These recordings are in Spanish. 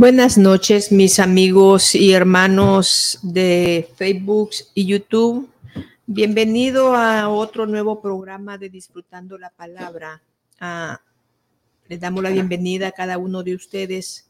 Buenas noches, mis amigos y hermanos de Facebook y YouTube. Bienvenido a otro nuevo programa de Disfrutando la Palabra. Ah, les damos la bienvenida a cada uno de ustedes,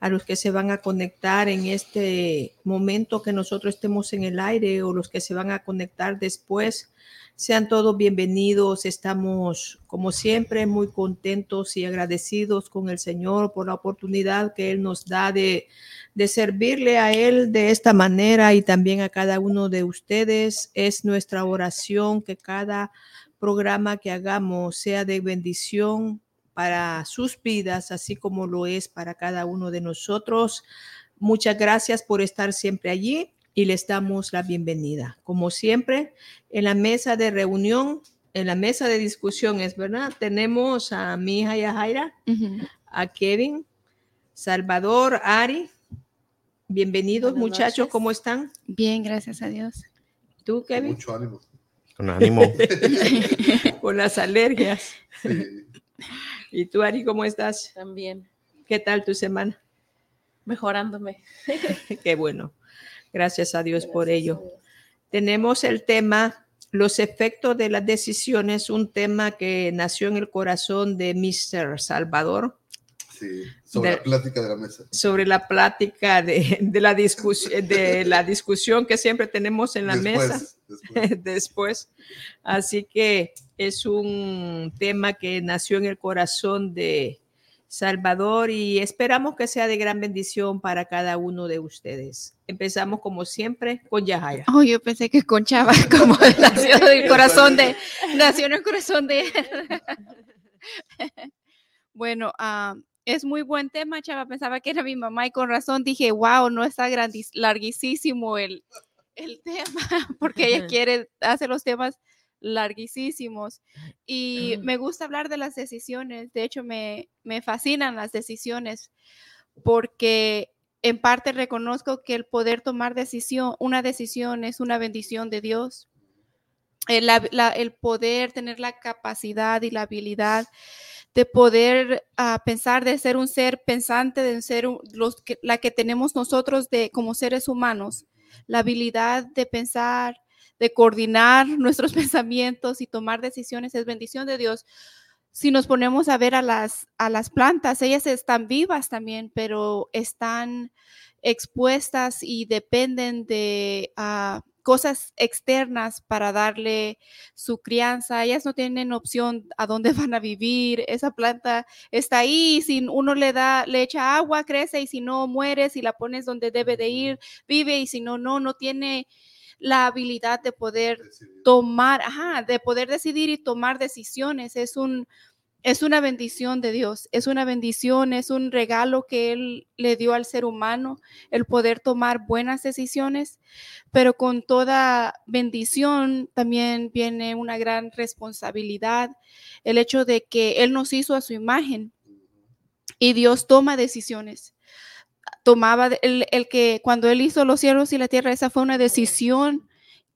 a los que se van a conectar en este momento que nosotros estemos en el aire o los que se van a conectar después. Sean todos bienvenidos. Estamos, como siempre, muy contentos y agradecidos con el Señor por la oportunidad que Él nos da de, de servirle a Él de esta manera y también a cada uno de ustedes. Es nuestra oración que cada programa que hagamos sea de bendición para sus vidas, así como lo es para cada uno de nosotros. Muchas gracias por estar siempre allí y les damos la bienvenida. Como siempre, en la mesa de reunión, en la mesa de discusión, es verdad, tenemos a mi hija Yajaira, a Kevin, Salvador, Ari. Bienvenidos, muchachos, ¿cómo están? Bien, gracias a Dios. ¿Tú, Kevin? Mucho ánimo. Con ánimo. Con las alergias. ¿Y tú, Ari, cómo estás? También. ¿Qué tal tu semana? Mejorándome. Qué bueno. Gracias a Dios por ello. Tenemos el tema, los efectos de las decisiones, un tema que nació en el corazón de Mr. Salvador. Sí, sobre De- la plática de la mesa. sobre la plática de, de la discusión de la discusión que siempre tenemos en la Después, mesa después. después. Así que es un tema que nació en el corazón de Salvador y esperamos que sea de gran bendición para cada uno de ustedes. Empezamos como siempre con Yajaira. Oh, yo pensé que con Chava, como nació del corazón de, nació en el corazón de él. Bueno, ah, es muy buen tema, Chava. Pensaba que era mi mamá y con razón dije, wow, no está larguísimo el, el tema, porque ella quiere, hace los temas larguísimos. Y me gusta hablar de las decisiones. De hecho, me, me fascinan las decisiones porque en parte reconozco que el poder tomar decisión, una decisión es una bendición de Dios. El, la- el poder tener la capacidad y la habilidad de poder ah, pensar, de ser un ser pensante, de ser un- los que, la que tenemos nosotros de, como seres humanos, la habilidad de pensar, de coordinar nuestros pensamientos y tomar decisiones es bendición de Dios. Si nos ponemos a ver a las, a las plantas, ellas están vivas también, pero están expuestas y dependen de ah, cosas externas para darle su crianza. Ellas no tienen opción a dónde van a vivir. Esa planta está ahí, si uno le da, le echa agua, crece y si no muere, si la pones donde debe de ir, vive y si no, no, no tiene la habilidad de poder Decidir. tomar, ajá, de poder decidir y tomar decisiones. Es un es una bendición de Dios, es una bendición, es un regalo que Él le dio al ser humano, el poder tomar buenas decisiones, pero con toda bendición también viene una gran responsabilidad, el hecho de que Él nos hizo a su imagen y Dios toma decisiones. Tomaba el, el que cuando Él hizo los cielos y la tierra, esa fue una decisión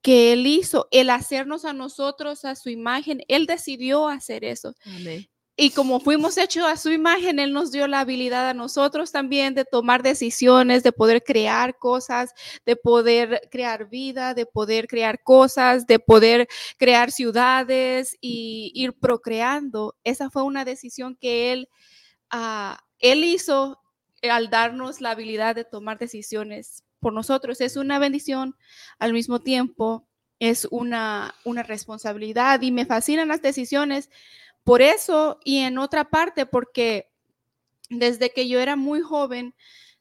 que Él hizo, el hacernos a nosotros a su imagen, Él decidió hacer eso. Amén. Y como fuimos hechos a su imagen, Él nos dio la habilidad a nosotros también de tomar decisiones, de poder crear cosas, de poder crear vida, de poder crear cosas, de poder crear ciudades y ir procreando. Esa fue una decisión que Él, ah, él hizo al darnos la habilidad de tomar decisiones por nosotros. Es una bendición al mismo tiempo. Es una, una responsabilidad y me fascinan las decisiones por eso y en otra parte porque desde que yo era muy joven,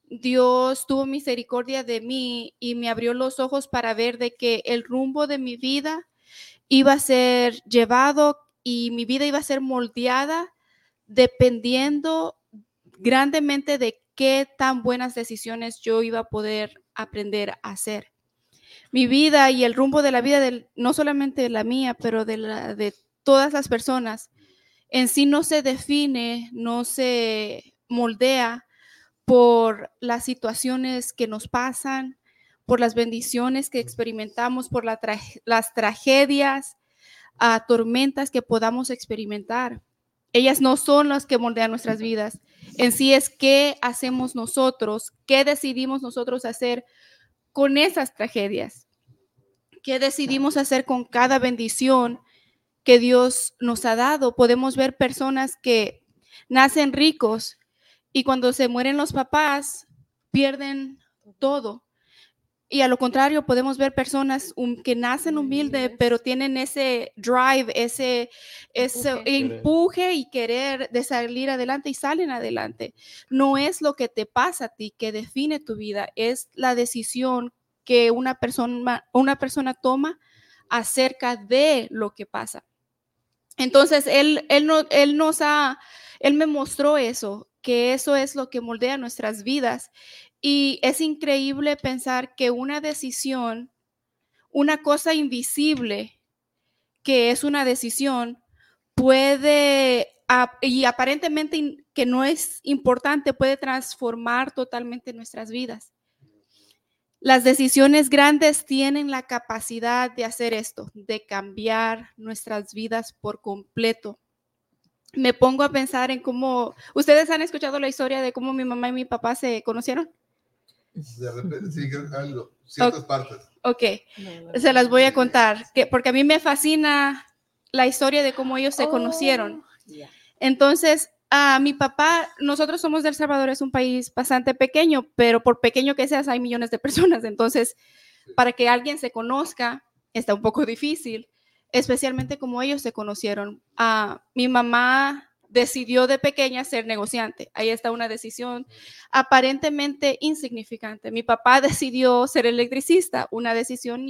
Dios tuvo misericordia de mí y me abrió los ojos para ver de que el rumbo de mi vida iba a ser llevado y mi vida iba a ser moldeada dependiendo grandemente de qué tan buenas decisiones yo iba a poder aprender a hacer. Mi vida y el rumbo de la vida, del, no solamente de la mía, pero de, de todas las personas, en sí no se define, no se moldea por las situaciones que nos pasan, por las bendiciones que experimentamos, por las tragedias, uh, tormentas que podamos experimentar. Ellas no son las que moldean nuestras vidas. En sí es qué hacemos nosotros, qué decidimos nosotros hacer con esas tragedias, qué decidimos hacer con cada bendición que Dios nos ha dado. Podemos ver personas que nacen ricos y cuando se mueren los papás pierden todo. Y a lo contrario, podemos ver personas que nacen humildes, pero tienen ese drive, ese, ese empuje. y querer de salir adelante y salen adelante. No es lo que te pasa a ti que define tu vida, es la decisión que una persona, una persona toma acerca de lo que pasa. Entonces, él, él, no, él nos ha, él me mostró eso, que eso es lo que moldea nuestras vidas. Y es increíble pensar que una decisión, una cosa invisible, que es una decisión, puede, y aparentemente que no es importante, puede transformar totalmente nuestras vidas. Las decisiones grandes tienen la capacidad de hacer esto, de cambiar nuestras vidas por completo. Me pongo a pensar en cómo, ¿ustedes han escuchado la historia de cómo mi mamá y mi papá se conocieron? De repente, sí, algo, ciertas partes. Ok, se las voy a contar, que, porque a mí me fascina la historia de cómo ellos se conocieron. Oh, Entonces, a mi papá, nosotros somos de El Salvador, es un país bastante pequeño, pero por pequeño que seas, hay millones de personas. Entonces, para que alguien se conozca, está un poco difícil, especialmente como ellos se conocieron. a mi mamá decidió de pequeña ser negociante. Ahí está una decisión aparentemente insignificante. Mi papá decidió ser electricista, una decisión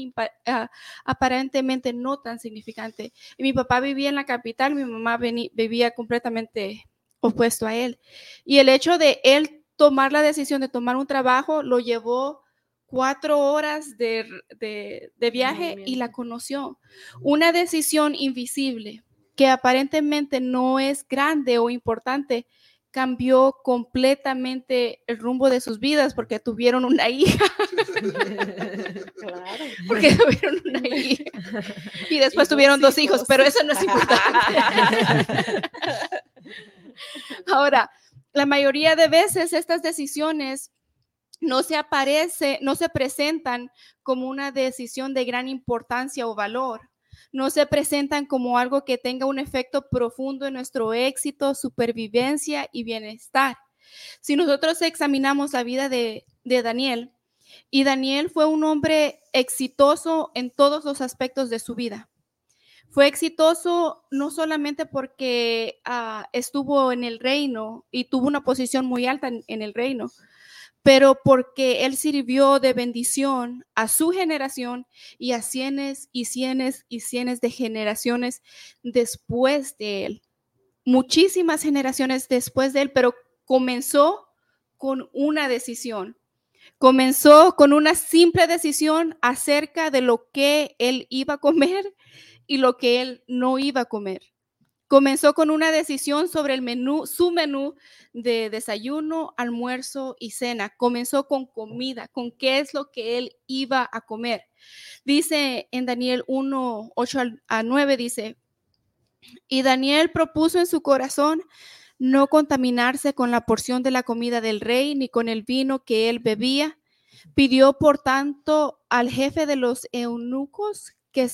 ah, aparentemente no tan significante. Y mi papá vivía en la capital, mi mamá vivía completamente opuesto a él. Y el hecho de él tomar la decisión de tomar un trabajo lo llevó cuatro horas de, de viaje y la conoció. Una decisión invisible que aparentemente no es grande o importante, cambió completamente el rumbo de sus vidas porque tuvieron una hija. Claro. Porque tuvieron una hija. Y después tuvieron dos hijos, pero eso no es importante. Ahora, la mayoría de veces estas decisiones no se aparece, no se presentan como una decisión de gran importancia o valor no se presentan como algo que tenga un efecto profundo en nuestro éxito, supervivencia y bienestar. Si nosotros examinamos la vida de, Daniel, y Daniel fue un hombre exitoso en todos los aspectos de su vida. Fue exitoso no solamente porque ah, estuvo en el reino y tuvo una posición muy alta en el reino, pero porque él sirvió de bendición a su generación y a cienes y cienes y cienes de generaciones después de él. Muchísimas generaciones después de él, pero comenzó con una decisión. Comenzó con una simple decisión acerca de lo que él iba a comer y lo que él no iba a comer. Comenzó con una decisión sobre el menú, su menú de desayuno, almuerzo y cena. Comenzó con comida, con qué es lo que él iba a comer. Dice en Daniel 1, 8 a 9, dice, y Daniel propuso en su corazón no contaminarse con la porción de la comida del rey ni con el vino que él bebía. Pidió, por tanto, al jefe de los eunucos que,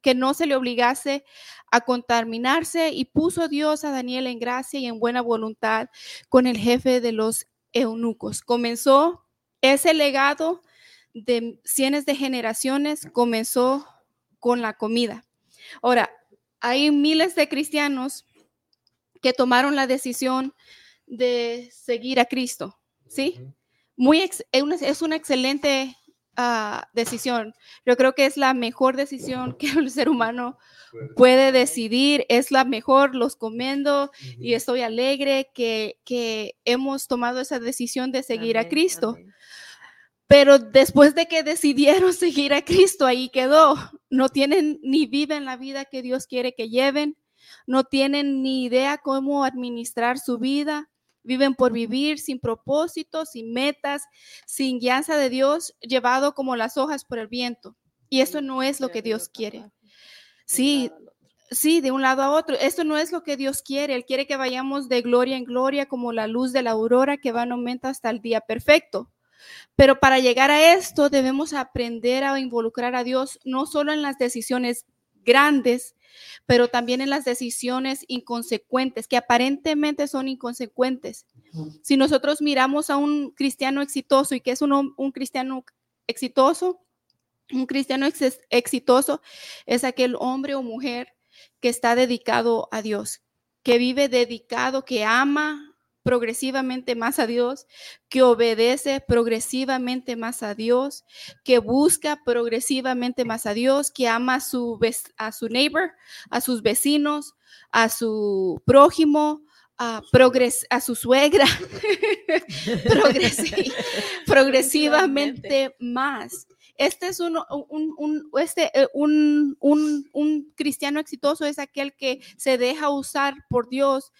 que no se le obligase a contaminarse y puso Dios a Daniel en gracia y en buena voluntad con el jefe de los eunucos. Comenzó ese legado de cientos de generaciones, comenzó con la comida. Ahora, hay miles de cristianos que tomaron la decisión de seguir a Cristo, ¿sí? Muy es una excelente Ah, decisión. Yo creo que es la mejor decisión que el ser humano puede decidir, es la mejor, los comendo y estoy alegre que, que hemos tomado esa decisión de seguir a Cristo. Pero después de que decidieron seguir a Cristo, ahí quedó. No tienen ni viven la vida que Dios quiere que lleven, no tienen ni idea cómo administrar su vida, Viven por vivir sin propósito, sin metas, sin guianza de Dios, llevado como las hojas por el viento. Y eso no es lo que Dios quiere. Sí, Sí, de un lado a otro. Esto no es lo que Dios quiere. Él quiere que vayamos de gloria en gloria como la luz de la aurora que va en aumento hasta el día perfecto. Pero para llegar a esto debemos aprender a involucrar a Dios no solo en las decisiones grandes, pero también en las decisiones inconsecuentes, que aparentemente son inconsecuentes. Si nosotros miramos a un cristiano exitoso y que es un, un cristiano exitoso, un cristiano exitoso es aquel hombre o mujer que está dedicado a Dios, que vive dedicado, que ama progresivamente más a Dios, que obedece progresivamente más a Dios, que busca progresivamente más a Dios, que ama a su, a su neighbor, a sus vecinos, a su prójimo, a, progres a su suegra, progresivamente más. Este es un, un, este, eh, un, un, cristiano exitoso, es aquel que se deja usar por Dios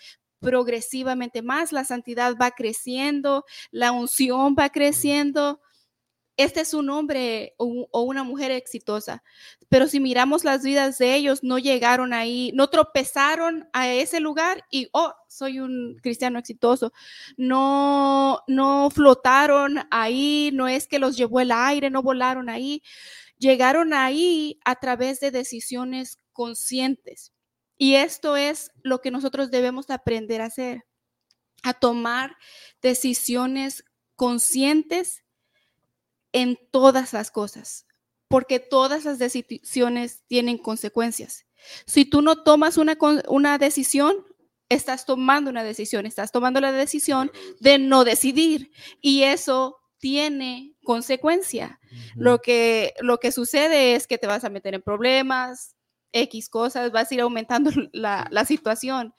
progresivamente más, la santidad va creciendo, la unción va creciendo. Este es un hombre o, una mujer exitosa, pero si miramos las vidas de ellos, no llegaron ahí, no tropezaron a ese lugar y, oh, soy un cristiano exitoso. No, no flotaron ahí, no es que los llevó el aire, no volaron ahí. Llegaron ahí a través de decisiones conscientes. Y esto es lo que nosotros debemos aprender a hacer, a tomar decisiones conscientes en todas las cosas, porque todas las decisiones tienen consecuencias. Si tú no tomas una, una decisión, estás tomando una decisión, estás tomando la decisión de no decidir y eso tiene consecuencia. lo, que, lo que sucede es que te vas a meter en problemas, X cosas, vas a ir aumentando la, la situación.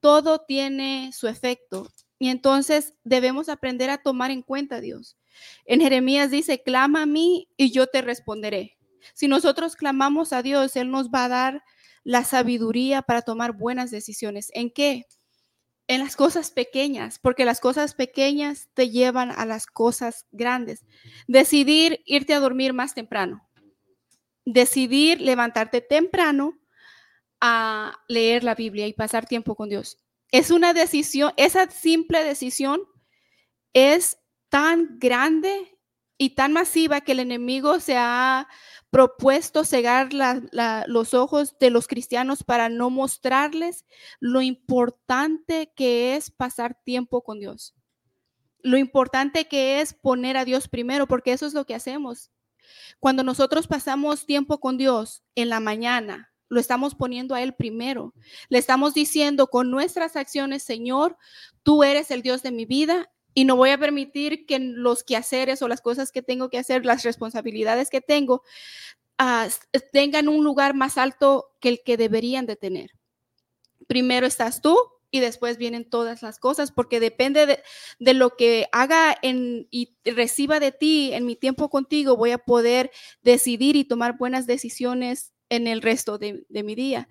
Todo tiene su efecto y entonces debemos aprender a tomar en cuenta a Dios. En Jeremías dice, clama a mí y yo te responderé. Si nosotros clamamos a Dios, Él nos va a dar la sabiduría para tomar buenas decisiones. ¿En qué? En las cosas pequeñas, porque las cosas pequeñas te llevan a las cosas grandes. Decidir irte a dormir más temprano decidir levantarte temprano a leer la Biblia y pasar tiempo con Dios. Es una decisión, esa simple decisión es tan grande y tan masiva que el enemigo se ha propuesto cegar los ojos de los cristianos para no mostrarles lo importante que es pasar tiempo con Dios. Lo importante que es poner a Dios primero, porque eso es lo que hacemos. Cuando nosotros pasamos tiempo con Dios en la mañana, lo estamos poniendo a Él primero. Le estamos diciendo con nuestras acciones, Señor, tú eres el Dios de mi vida y no voy a permitir que los quehaceres o las cosas que tengo que hacer, las responsabilidades que tengo, ah, tengan un lugar más alto que el que deberían de tener. Primero estás tú y después vienen todas las cosas, porque depende de, lo que haga en, y reciba de ti en mi tiempo contigo, voy a poder decidir y tomar buenas decisiones en el resto de mi día.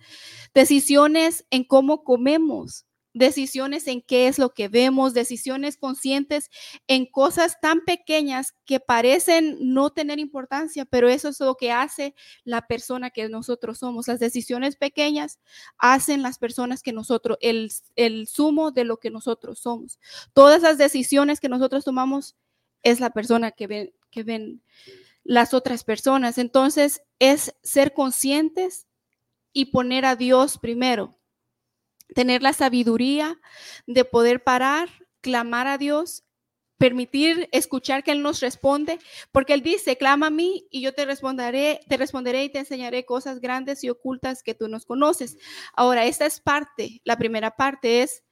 Decisiones en cómo comemos, decisiones en qué es lo que vemos, decisiones conscientes en cosas tan pequeñas que parecen no tener importancia, pero eso es lo que hace la persona que nosotros somos. Las decisiones pequeñas hacen las personas que nosotros, el, el sumo de lo que nosotros somos. Todas las decisiones que nosotros tomamos es la persona que ven, que ven las otras personas. Entonces es ser conscientes y poner a Dios primero tener la sabiduría de poder parar, clamar a Dios, permitir escuchar que Él nos responde, porque Él dice, clama a mí y yo te responderé, te responderé y te enseñaré cosas grandes y ocultas que tú nos conoces. Ahora, esta es parte, la primera parte es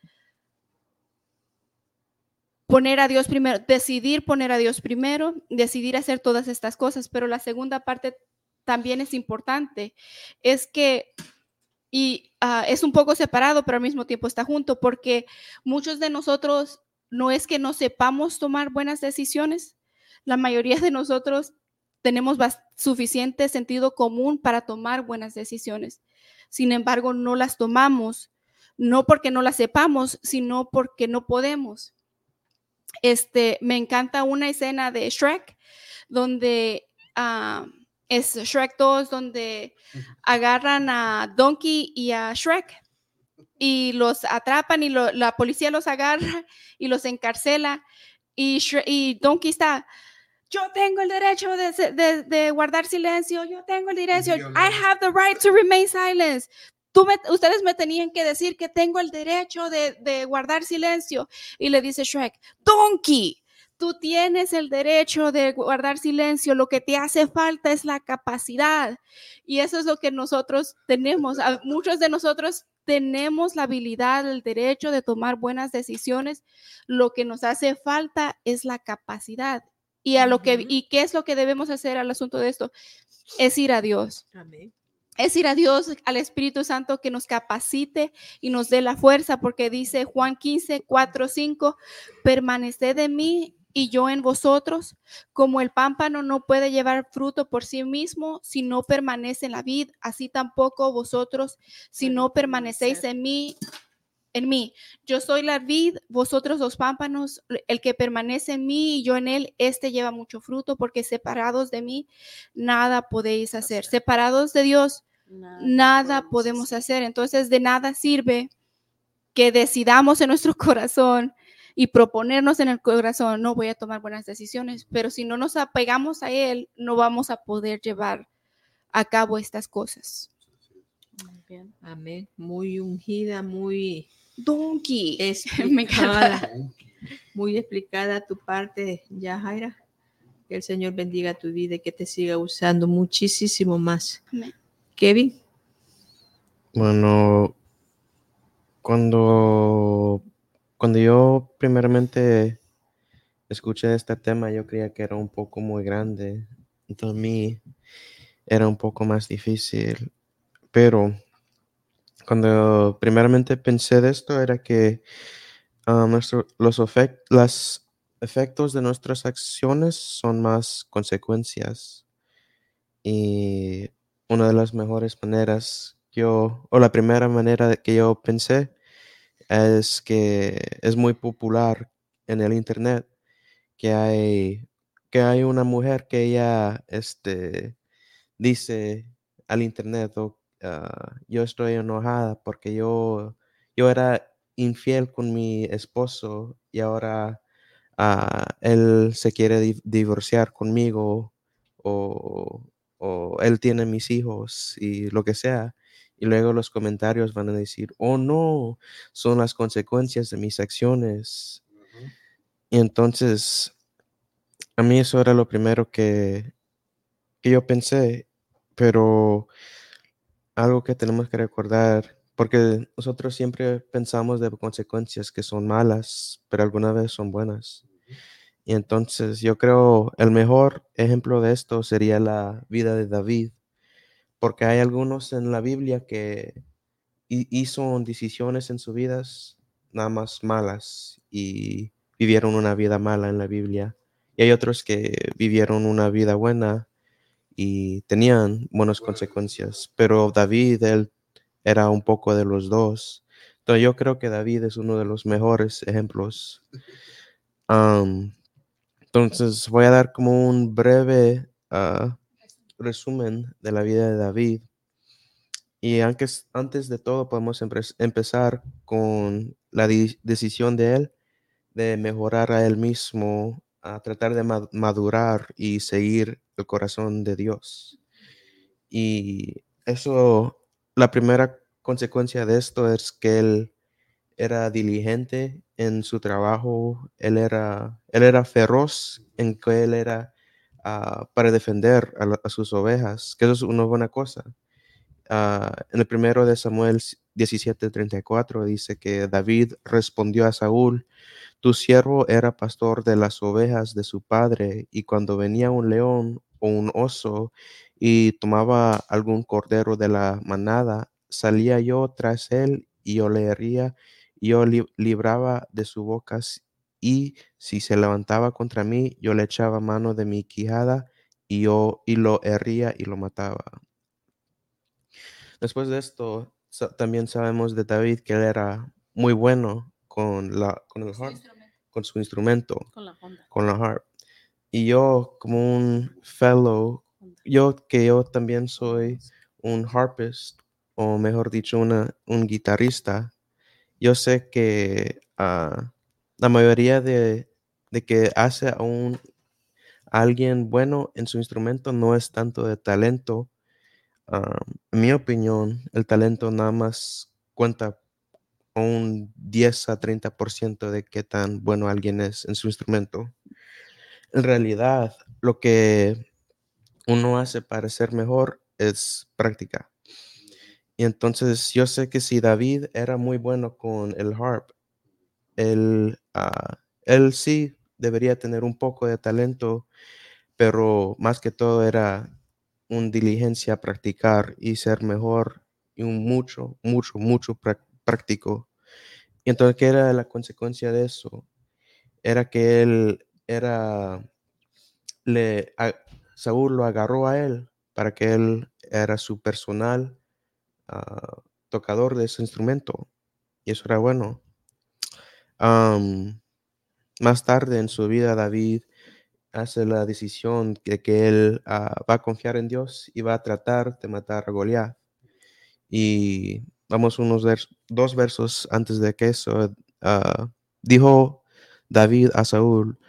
poner a Dios primero, decidir poner a Dios primero, decidir hacer todas estas cosas, pero la segunda parte también es importante, es que y ah, es un poco separado, pero al mismo tiempo está junto, porque muchos de nosotros no es que no sepamos tomar buenas decisiones, la mayoría de nosotros tenemos suficiente sentido común para tomar buenas decisiones. Sin embargo, no las tomamos, no porque no las sepamos, sino porque no podemos. Este, me encanta una escena de Shrek donde ah, es Shrek 2, donde agarran a Donkey y a Shrek y los atrapan y lo- la policía los agarra y los encarcela y, Shre- y Donkey está, yo tengo el derecho de, se- de- de guardar silencio, yo tengo el derecho, I have the right to remain silent. Tú me- ustedes me tenían que decir que tengo el derecho de, de guardar silencio. Y le dice Shrek, Donkey, tú tienes el derecho de guardar silencio, lo que te hace falta es la capacidad. Y eso es lo que nosotros tenemos. A- Muchos de nosotros tenemos la habilidad, el derecho de tomar buenas decisiones. Lo que nos hace falta es la capacidad. Y a lo que y qué es lo que debemos hacer al asunto de esto es ir a Dios. Amén. Es ir a Dios, al Espíritu Santo que nos capacite y nos dé la fuerza, porque dice Juan 15, 4, 5, permaneced en mí y yo en vosotros, como el pámpano no puede llevar fruto por sí mismo si no permanece en la vid, así tampoco vosotros si no permanecéis en mí. En mí, yo soy la vid, vosotros los pámpanos, el que permanece en mí y yo en él, este lleva mucho fruto, porque separados de mí, nada podéis hacer. Separados de Dios, nada podemos hacer. Entonces, de nada sirve que decidamos en nuestro corazón y proponernos en el corazón, no voy a tomar buenas decisiones, pero si no nos apegamos a Él, no vamos a poder llevar a cabo estas cosas. Muy bien. Amén. Muy ungida, muy Donkey. Me encanta. muy explicada tu parte, ya Jaira. Que el Señor bendiga tu vida y que te siga usando muchísimo más. Amén. Kevin. Bueno, cuando, cuando yo primeramente escuché este tema, yo creía que era un poco muy grande. Entonces, mí era un poco más difícil. Pero cuando primeramente pensé de esto, era que ah, los efectos de nuestras acciones son más consecuencias. Y una de las mejores maneras que yo, o la primera manera que yo pensé, es que es muy popular en el internet que hay, que hay una mujer que ella este, dice al internet, ah, yo estoy enojada porque yo, yo era infiel con mi esposo y ahora ah, él se quiere di- divorciar conmigo o, o él tiene mis hijos y lo que sea. Y luego los comentarios van a decir, oh no, son las consecuencias de mis acciones. Y entonces, a mí eso era lo primero que, que yo pensé, pero algo que tenemos que recordar, porque nosotros siempre pensamos de consecuencias que son malas, pero alguna vez son buenas. Y entonces yo creo el mejor ejemplo de esto sería la vida de David, porque hay algunos en la Biblia que hi- hizo decisiones en sus vidas nada más malas y vivieron una vida mala en la Biblia. Y hay otros que vivieron una vida buena y tenían buenas consecuencias, pero David, él era un poco de los dos. Entonces yo creo que David es uno de los mejores ejemplos. Entonces voy a dar como un breve ah, resumen de la vida de David. Y antes, antes de todo podemos empezar con la decisión de él de mejorar a él mismo, a tratar de ma- madurar y seguir el corazón de Dios. Y eso, la primera consecuencia de esto es que él era diligente en su trabajo, él era, él era feroz en que él era ah, para defender a, sus ovejas, que eso es una buena cosa. Ah, en el primero de Samuel 17:34 dice que David respondió a Saúl, tu siervo era pastor de las ovejas de su padre, y cuando venía un león o un oso y tomaba algún cordero de la manada, salía yo tras él y yo le hería, y yo li- libraba de su boca, y si se levantaba contra mí, yo le echaba mano de mi quijada y yo y lo hería y lo mataba. Después de esto, también sabemos de David que él era muy bueno con, la, con, el harp, con su instrumento, Con la Honda. con la harp. Y yo, como un fellow yo que yo también soy un harpist, o mejor dicho, una, un guitarrista, yo sé que ah, la mayoría de, de que hace a un alguien bueno en su instrumento no es tanto de talento. ah, en mi opinión, el talento nada más cuenta un 10 a 30% de qué tan bueno alguien es en su instrumento. En realidad, lo que uno hace para ser mejor es práctica. Y entonces yo sé que si David era muy bueno con el harp, él, ah, él sí debería tener un poco de talento, pero más que todo era un diligencia practicar y ser mejor y un mucho, mucho, mucho práctico. Y entonces, ¿qué era la consecuencia de eso? Era que él era, le, Saúl lo agarró a él para que él era su personal ah, tocador de ese instrumento. Y eso era bueno. Más tarde en su vida, David hace la decisión de que él ah, va a confiar en Dios y va a tratar de matar a Goliat. Y vamos unos vers- dos versos antes de que eso, ah, dijo David a Saúl,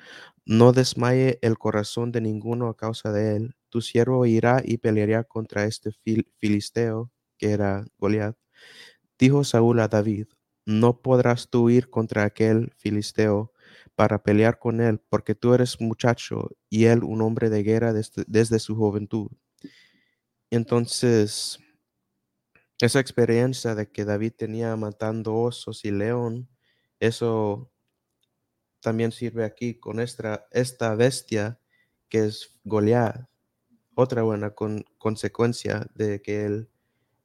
no desmaye el corazón de ninguno a causa de él. Tu siervo irá y peleará contra este fil- filisteo, que era Goliat. Dijo Saúl a David, no podrás tú ir contra aquel filisteo para pelear con él, porque tú eres muchacho y él un hombre de guerra desde, su juventud. Entonces, esa experiencia de que David tenía matando osos y león, eso también sirve aquí con esta, esta bestia que es Goliat. Otra buena con- consecuencia de que él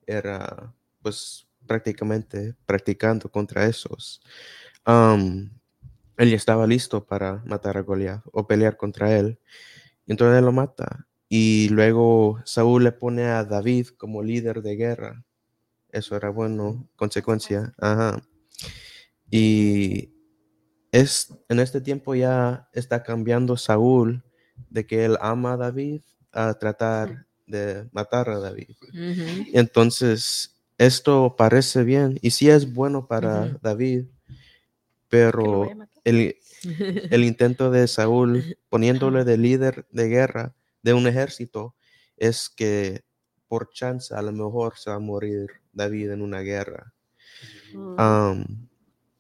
era pues prácticamente practicando contra esos. Am, él ya estaba listo para matar a Goliat o pelear contra él. Entonces él lo mata. Y luego Saúl le pone a David como líder de guerra. Eso era bueno, consecuencia. Ajá. Y es en este tiempo ya está cambiando Saúl de que él ama a David a tratar de matar a David. Ujú. Entonces, esto parece bien y sí es bueno para. David, pero el, el intento de Saúl poniéndole de líder de guerra de un ejército es que por chance a lo mejor se va a morir David en una guerra. Mm.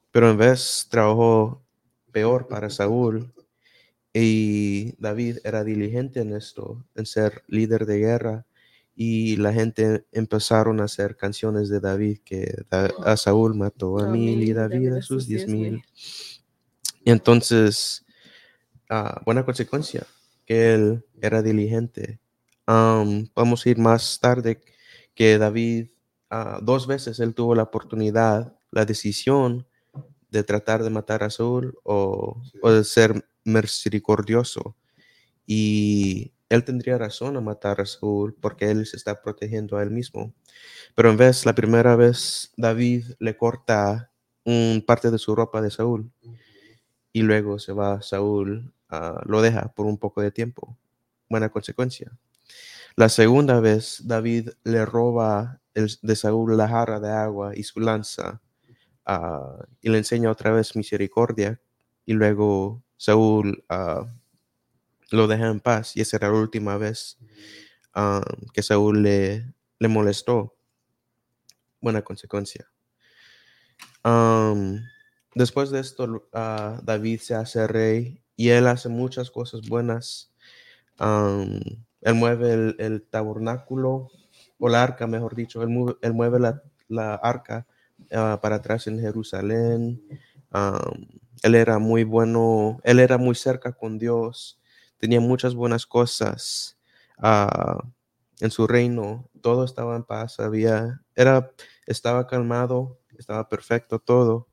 Pero en vez trabajó peor para Saúl y David era diligente en esto, en ser líder de guerra y la gente empezaron a hacer canciones de David que Da- a Saúl mató a A mil y David a sus diez mil. Y entonces, ah, buena consecuencia, que él era diligente. Am, vamos a ir más tarde que David, ah, dos veces él tuvo la oportunidad, la decisión de tratar de matar a Saúl o, Sí. o de ser misericordioso. Y él tendría razón a matar a Saúl porque él se está protegiendo a él mismo. Pero en vez, la primera vez, David le corta un parte de su ropa de Saúl y luego se va Saúl, ah, lo deja por un poco de tiempo. Buena consecuencia. La segunda vez, David le roba el- de Saúl la jarra de agua y su lanza ah, y le enseña otra vez misericordia y luego Saúl ah, lo deja en paz y esa era la última vez ah, que Saúl le, le molestó. Buena consecuencia. Después de esto, ah, David se hace rey y él hace muchas cosas buenas. Am, él mueve el, tabernáculo, o la arca, mejor dicho, él, mue- él mueve la, arca ah, para atrás en Jerusalén. Am, él era muy bueno, él era muy cerca con Dios, tenía muchas buenas cosas ah, en su reino, todo estaba en paz, había, era, estaba calmado, estaba perfecto todo.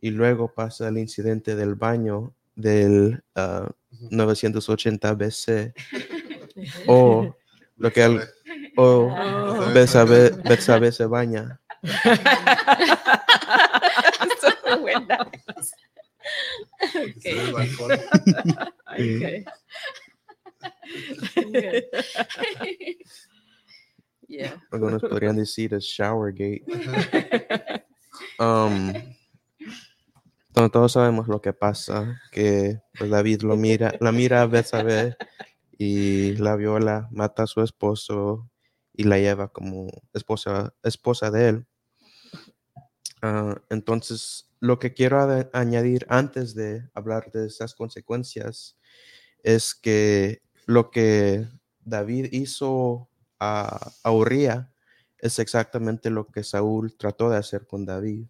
Y luego pasa el incidente del baño del ah, 980 BC o lo que al- o Oh. Betsabe, Betsabe se baña. Estuvo buena. Se ve el balcón. Ok. Good. yeah. Algunos podrían decir es Showergate. Um, to- todos sabemos lo que pasa, que pues, David lo mira, la mira a Betsabé y la viola, mata a su esposo y la lleva como esposa, esposa de él. Ah, entonces, lo que quiero añadir antes de hablar de esas consecuencias es que lo que David hizo a, a Uría es exactamente lo que Saúl trató de hacer con David.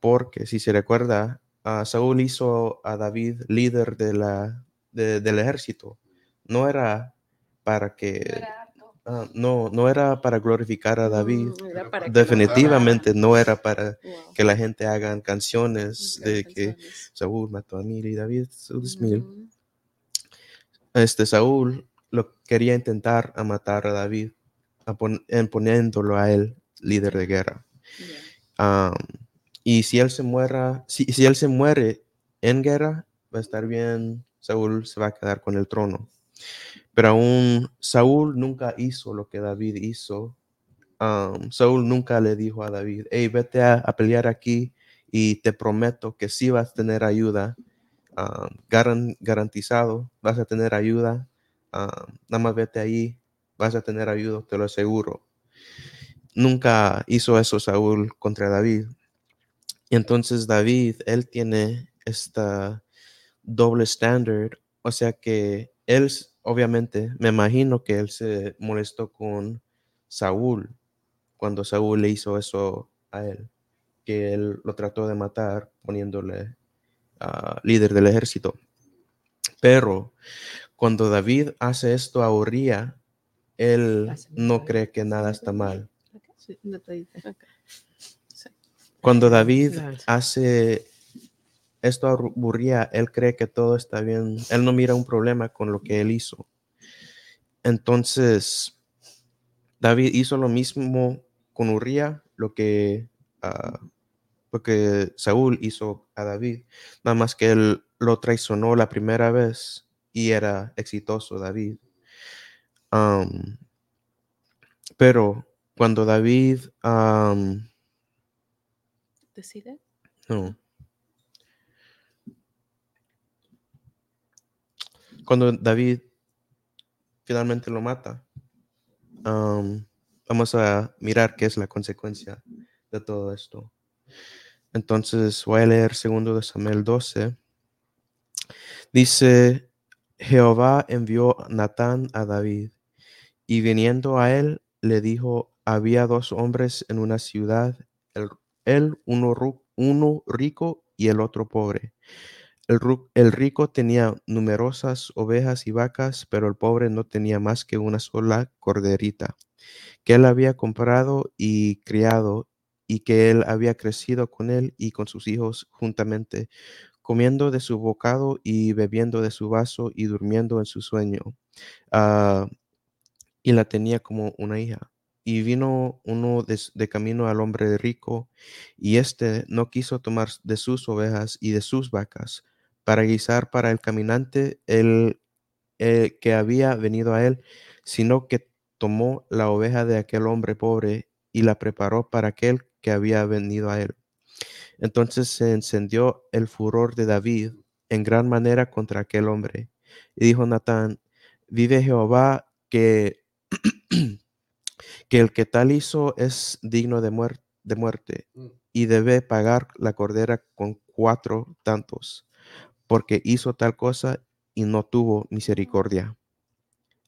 Porque si se recuerda, a Saúl hizo a David líder de la, de- del ejército. No era para que, ah, no, no era para glorificar a David. Mm, era para que lo Definitivamente no era para. Wow. que la gente hagan canciones de que. Saúl mató a mil y David diez mil. Mm, Este Saúl lo quería intentar a matar a David, a pon- poniéndolo a él líder de guerra. yeah. Am, y si él se muera, si, si él se muere en guerra, va a estar bien, Saúl se va a quedar con el trono. Pero aún Saúl nunca hizo lo que David hizo. Am, Saúl nunca le dijo a David, hey, vete a, pelear aquí y te prometo que sí vas a tener ayuda. garan- garantizado, vas a tener ayuda. am, nada más vete ahí, vas a tener ayuda, te lo aseguro nunca hizo eso Saúl contra David. Y entonces David, él tiene esta doble estándar, o sea que él, obviamente, me imagino que él se molestó con Saúl cuando Saúl le hizo eso a él, que él lo trató de matar poniéndole ah, líder del ejército. Pero cuando David hace esto a Uría, él no cree que nada está mal. Cuando David hace esto a Ru- Uría, él cree que todo está bien. Él no mira un problema con lo que él hizo. Entonces, David hizo lo mismo con Uría, lo que, ah, lo que Saúl hizo a David. Nada más que él lo traicionó la primera vez y era exitoso David. Pero cuando David... ¿Decide? no. Cuando David finalmente lo mata, am, vamos a mirar qué es la consecuencia de todo esto. Entonces voy a leer segundo de Samuel 12. Dice, Jehová envió Natán a David, y viniendo a él, le dijo, había dos hombres en una ciudad, él uno rico y el otro pobre. El, rico tenía numerosas ovejas y vacas, pero el pobre no tenía más que una sola corderita, que él había comprado y criado, y que él había crecido con él y con sus hijos juntamente, comiendo de su bocado y bebiendo de su vaso y durmiendo en su sueño. Ah, y la tenía como una hija. Y vino uno de, de camino al hombre rico, y éste no quiso tomar de sus ovejas y de sus vacas para guisar para el caminante el, eh, que había venido a él, sino que tomó la oveja de aquel hombre pobre y la preparó para aquel que había venido a él. Entonces se encendió el furor de David en gran manera contra aquel hombre. Y dijo Natán, vive Jehová que, que el que tal hizo es digno de, muer- de muerte Mm. y debe pagar la cordera con cuatro tantos, porque hizo tal cosa y no tuvo misericordia.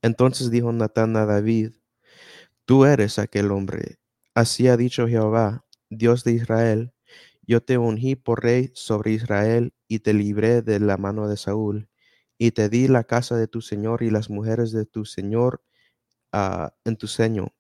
Entonces dijo Natán a David, tú eres aquel hombre. Así ha dicho Jehová, Dios de Israel, yo te ungí por rey sobre Israel y te libré de la mano de Saúl, y te di la casa de tu señor y las mujeres de tu señor ah, en tu seño.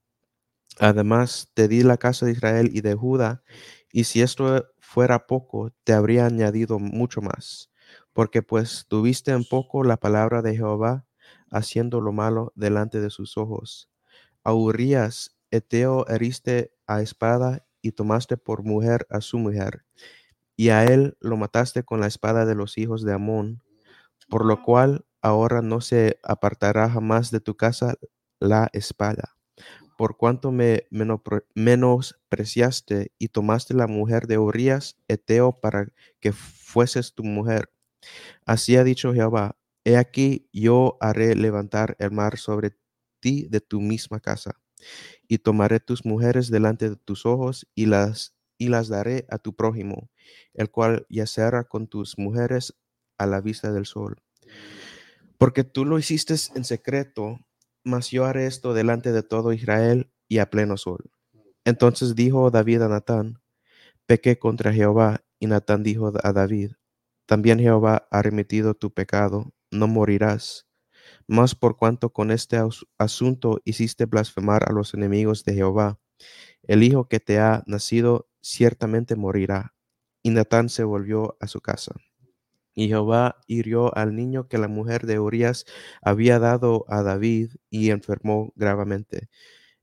Además, te di la casa de Israel y de Judá, y si esto fuera poco, te habría añadido mucho más, porque pues tuviste en poco la palabra de Jehová, haciendo lo malo delante de sus ojos. A Urías, Eteo, heriste a espada y tomaste por mujer a su mujer, y a él lo mataste con la espada de los hijos de Amón, por lo cual ahora no se apartará jamás de tu casa la espada. Por cuanto me menospreciaste y tomaste la mujer de Urias, Eteo, para que fueses tu mujer. Así ha dicho Jehová, he aquí yo haré levantar el mar sobre ti de tu misma casa, y tomaré tus mujeres delante de tus ojos y las y las daré a tu prójimo, el cual yacerá con tus mujeres a la vista del sol. Porque tú lo hiciste en secreto, mas yo haré esto delante de todo Israel y a pleno sol. Entonces dijo David a Natán, pequé contra Jehová, y Natán dijo a David, también Jehová ha remitido tu pecado, no morirás. Mas por cuanto con este asunto hiciste blasfemar a los enemigos de Jehová, el hijo que te ha nacido ciertamente morirá. Y Natán se volvió a su casa. Y Jehová hirió al niño que la mujer de Urias había dado a David y enfermó gravemente.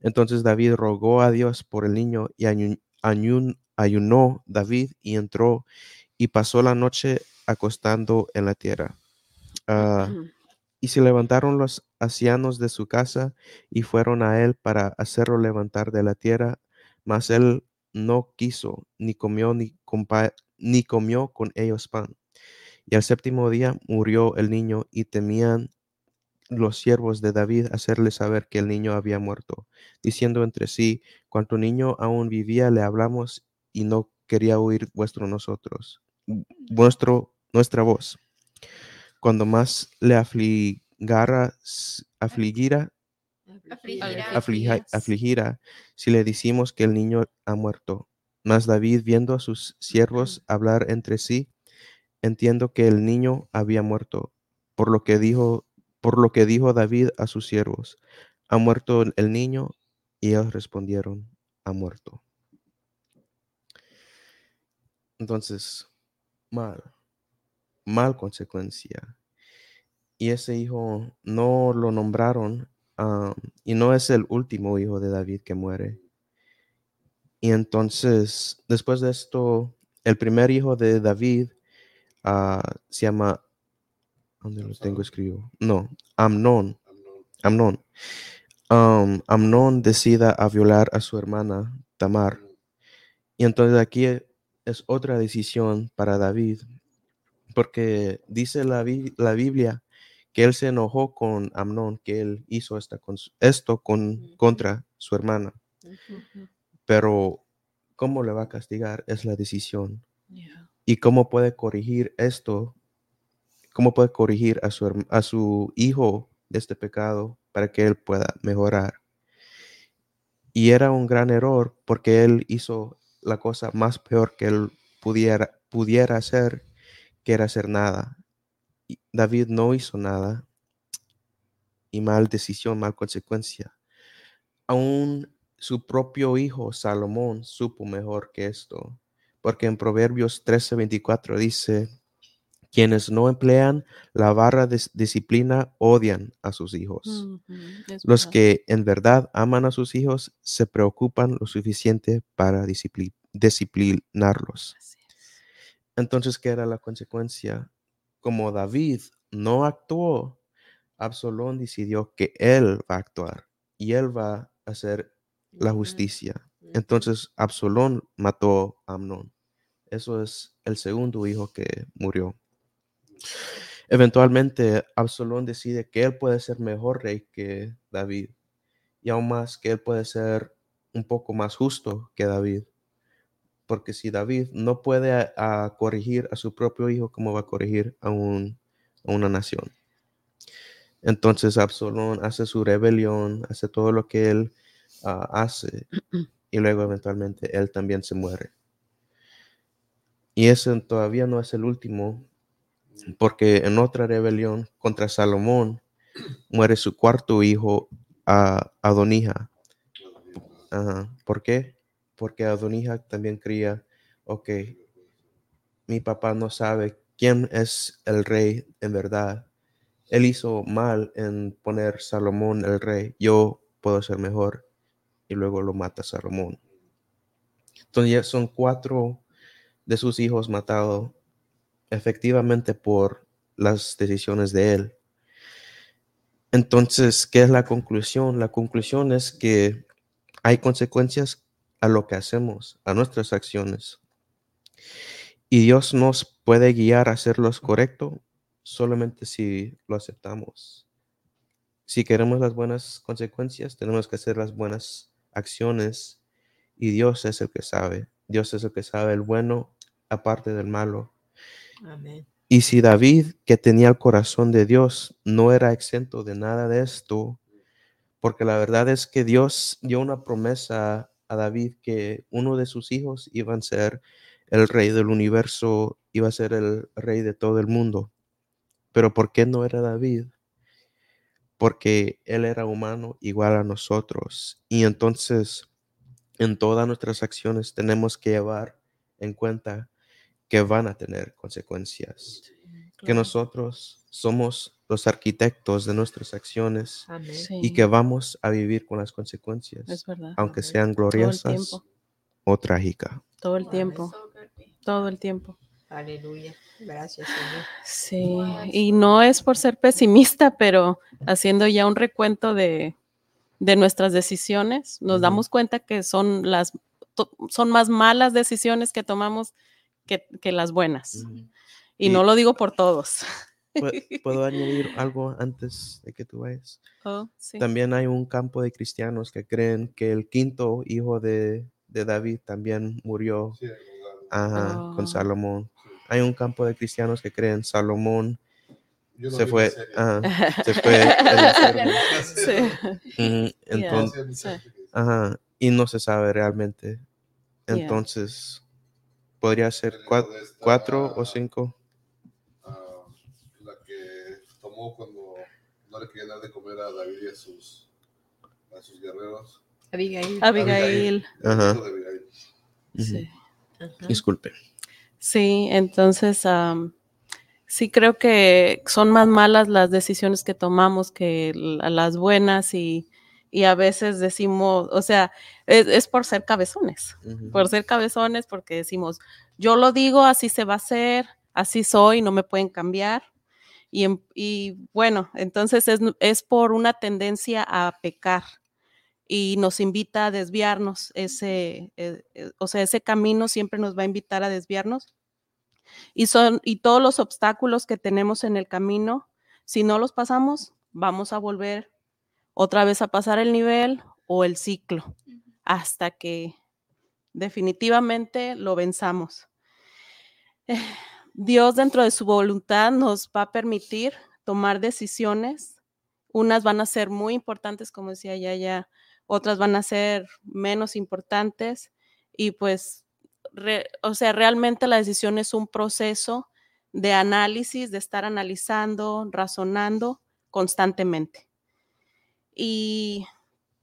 Entonces David rogó a Dios por el niño y ayu- ayun- ayunó David y entró y pasó la noche acostando en la tierra. Ah, y se levantaron los ancianos de su casa y fueron a él para hacerlo levantar de la tierra, mas él no quiso, ni comió ni, ni comió con ellos pan. Y al séptimo día murió el niño y temían los siervos de David hacerle saber que el niño había muerto, diciendo entre sí, cuanto niño aún vivía le hablamos y no quería oír vuestro nosotros, vuestro, nuestra voz. Cuando más le afligara, Afligirá. afligira, si le decimos que el niño ha muerto. Mas David, viendo a sus siervos hablar entre sí, entiendo que el niño había muerto, por lo que dijo, por lo que dijo David a sus siervos, ha muerto el niño, y ellos respondieron, ha muerto. Entonces, mal, mal consecuencia. Y ese hijo no lo nombraron, y no es el último hijo de David que muere. Y entonces, después de esto, el primer hijo de David ah, se llama, ¿dónde lo tengo escrito? No, Amnón. Amnón. Am, Amnón decida a violar a su hermana Tamar. Y entonces aquí es otra decisión para David, porque dice la, Bi- la Biblia que él se enojó con Amnón, que él hizo esta esto con, contra su hermana. Pero cómo le va a castigar es la decisión. Y cómo puede corregir esto, cómo puede corregir a su, a su hijo de este pecado para que él pueda mejorar. Y era un gran error porque él hizo la cosa más peor que él pudiera, pudiera hacer, que era hacer nada. Y David no hizo nada y mal decisión, mal consecuencia. Aún su propio hijo Salomón supo mejor que esto, porque en Proverbios 13:24 dice, quienes no emplean la barra de disciplina odian a sus hijos. Los que en verdad aman a sus hijos se preocupan lo suficiente para discipli- disciplinarlos. Entonces, ¿qué era la consecuencia? Como David no actuó, Absalón decidió que él va a actuar y él va a hacer la justicia. Entonces, Absalón mató a Amnón. Eso es el segundo hijo que murió. Eventualmente, Absalón decide que él puede ser mejor rey que David y aún más que él puede ser un poco más justo que David. Porque si David no puede a- a corregir a su propio hijo, ¿cómo va a corregir a, un- a una nación? Entonces Absalón hace su rebelión, hace todo lo que él ah, hace y luego eventualmente él también se muere. Y ese todavía no es el último, porque en otra rebelión contra Salomón muere su cuarto hijo, a Adonija. ¿Por qué? Porque Adonija también creía, ok, mi papá no sabe quién es el rey en verdad. Él hizo mal en poner Salomón el rey. Yo puedo ser mejor. Y luego lo mata Salomón. Entonces ya son cuatro de sus hijos matados efectivamente por las decisiones de él. Entonces, ¿qué es la conclusión? La conclusión es que hay consecuencias a lo que hacemos, a nuestras acciones. Y Dios nos puede guiar a hacer lo correcto solamente si lo aceptamos. Si queremos las buenas consecuencias, tenemos que hacer las buenas acciones y Dios es el que sabe. Dios es el que sabe el bueno aparte del malo. Amén. Y si David, que tenía el corazón de Dios, no era exento de nada de esto, porque la verdad es que Dios dio una promesa a David que uno de sus hijos iba a ser el rey del universo, iba a ser el rey de todo el mundo. Pero ¿por qué no era David? Porque él era humano igual a nosotros. Y entonces en todas nuestras acciones tenemos que llevar en cuenta que van a tener consecuencias, que nosotros somos los arquitectos de nuestras acciones Amén. y que vamos a vivir con las consecuencias, Es verdad. aunque Amén. sean gloriosas o trágicas. Todo el tiempo. Todo el tiempo. Aleluya. Gracias, Señor. Sí, y no es por ser pesimista, pero haciendo ya un recuento de, de nuestras decisiones, nos damos cuenta que son las to- son más malas decisiones que tomamos que, que las buenas. Y- no lo digo por todos. ¿Pue- ¿Puedo añadir algo antes de que tú vayas? Oh, sí. También hay un campo de cristianos que creen que el quinto hijo de, de David también murió Sí, ajá, Oh. con Salomón. Hay un campo de cristianos que creen Salomón no se fue, ajá, se fue entonces, ajá, y no se sabe realmente. Yeah. Entonces, podría ser esta, cuatro o cinco. ah, la cuando no le querían dar de comer a David y a sus, a sus guerreros. Abigail. Abigail. Ajá. Sí. Ajá. Disculpe. Sí, entonces am, sí creo que son más malas las decisiones que tomamos que la- las buenas y, y a veces decimos, o sea, es, es por ser cabezones, por ser cabezones porque decimos, yo lo digo, así se va a hacer, así soy, no me pueden cambiar. Y, en- y bueno, entonces es, es por una tendencia a pecar y nos invita a desviarnos. Ese, eh, eh, o sea, ese camino siempre nos va a invitar a desviarnos. Y, son, y todos los obstáculos que tenemos en el camino, si no los pasamos, vamos a volver otra vez a pasar el nivel o el ciclo hasta que definitivamente lo venzamos. Eh, Dios dentro de su voluntad nos va a permitir tomar decisiones. Unas van a ser muy importantes, como decía Yaya, otras van a ser menos importantes y pues, o sea, realmente la decisión es un proceso de análisis, de estar analizando, razonando constantemente. Y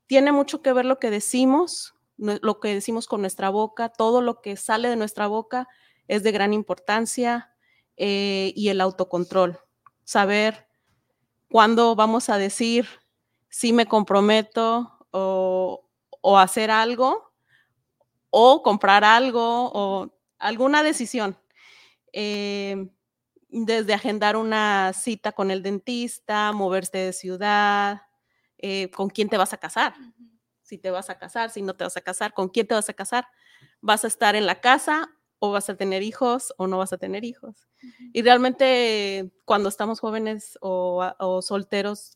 tiene mucho que ver lo que decimos, lo que decimos con nuestra boca, todo lo que sale de nuestra boca es de gran importancia eh, y el autocontrol, saber cuándo vamos a decir si me comprometo o, o hacer algo o comprar algo o alguna decisión. Eh, desde agendar una cita con el dentista, moverse de ciudad, eh, con quién te vas a casar, si te vas a casar, si no te vas a casar, con quién te vas a casar, vas a estar en la casa o vas a tener hijos o no vas a tener hijos. Y realmente cuando estamos jóvenes o, solteros,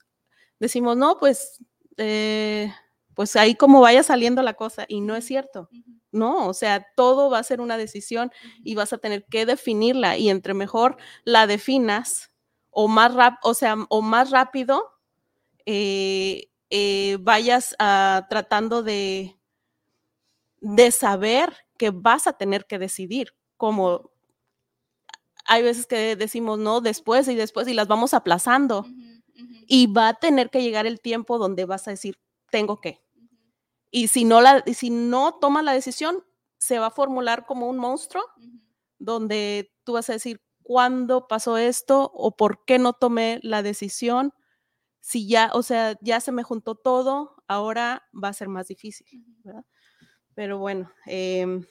decimos, no, pues, eh, pues ahí como vaya saliendo la cosa. Y no es cierto. No, o sea, todo va a ser una decisión y vas a tener que definirla. Y entre mejor la definas o más, rap o sea, o más rápido eh, eh, vayas ah, tratando de, de saber que vas a tener que decidir, como hay veces que decimos no después y después y las vamos aplazando y va a tener que llegar el tiempo donde vas a decir tengo que. Y si no la y si no tomas la decisión, se va a formular como un monstruo donde tú vas a decir cuándo pasó esto o por qué no tomé la decisión. Si ya, o sea, ya se me juntó todo, ahora va a ser más difícil. ¿verdad? Pero bueno, em,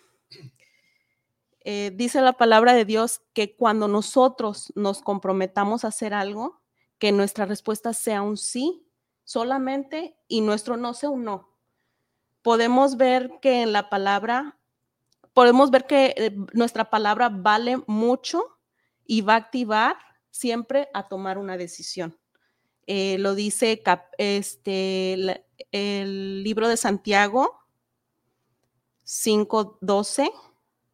eh, dice la palabra de Dios que cuando nosotros nos comprometamos a hacer algo, que nuestra respuesta sea un sí solamente y nuestro no sea un no. Podemos ver que en la palabra, podemos ver que eh, nuestra palabra vale mucho y va a activar siempre a tomar una decisión. Eh, lo dice cap- este, el libro de Santiago 5.12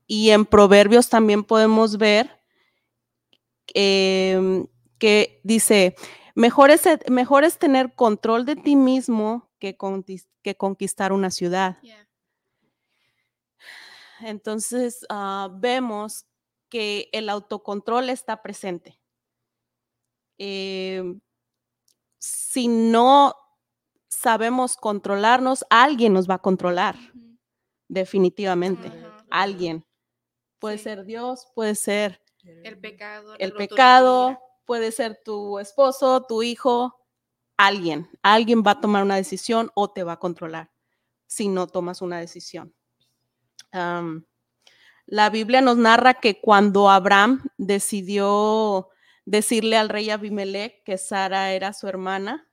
y en Proverbios también podemos ver em, que dice, mejor es, mejor es tener control de ti mismo que, que conquistar una ciudad. Entonces, ah, vemos que el autocontrol está presente. Em, si no sabemos controlarnos, alguien nos va a controlar, definitivamente. Ajá. Alguien. Puede Sí. ser Dios, puede ser El pecado. el puede ser tu esposo, tu hijo, alguien. Alguien va a tomar una decisión o te va a controlar si no tomas una decisión. La Biblia nos narra que cuando Abraham decidió decirle al rey Abimelech que Sara era su hermana,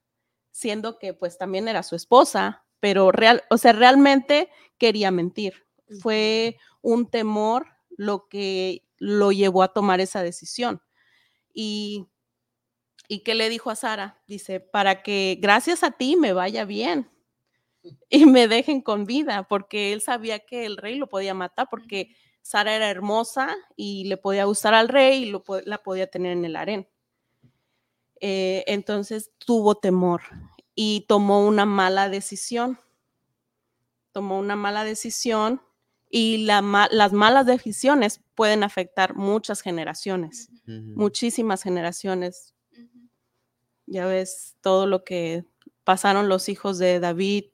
siendo que pues también era su esposa, pero real, o sea, realmente quería mentir. Fue un temor lo que lo llevó a tomar esa decisión. Y, ¿Y qué le dijo a Sara? Dice, para que gracias a ti me vaya bien y me dejen con vida, porque él sabía que el rey lo podía matar, porque Sara era hermosa y le podía gustar al rey y lo, la podía tener en el harén. Eh, entonces tuvo temor y tomó una mala decisión. Tomó una mala decisión y la ma- las malas decisiones pueden afectar muchas generaciones, muchísimas generaciones. Ya ves todo lo que pasaron los hijos de David,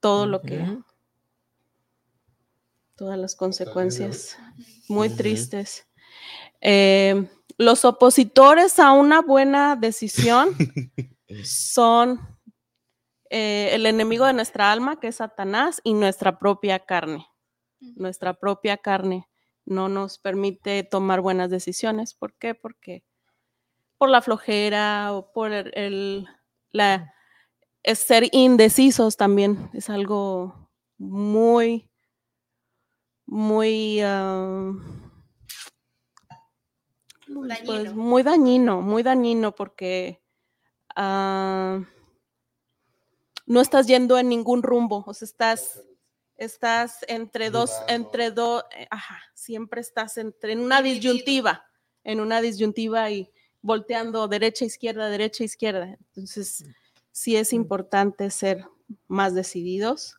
todo lo que, todas las consecuencias muy tristes. Eh, los opositores a una buena decisión son eh, el enemigo de nuestra alma, que es Satanás, y nuestra propia carne. Nuestra propia carne no nos permite tomar buenas decisiones. ¿Por qué? Porque por la flojera o por el, el- la, es ser indecisos también es algo muy, muy, pues, muy dañino, muy dañino porque ah, no estás yendo en ningún rumbo, o sea, estás, estás entre dos, entre dos, eh, ajá, siempre estás entre, en una disyuntiva, en una disyuntiva y volteando derecha, izquierda, derecha, izquierda. Entonces, sí es importante ser más decididos.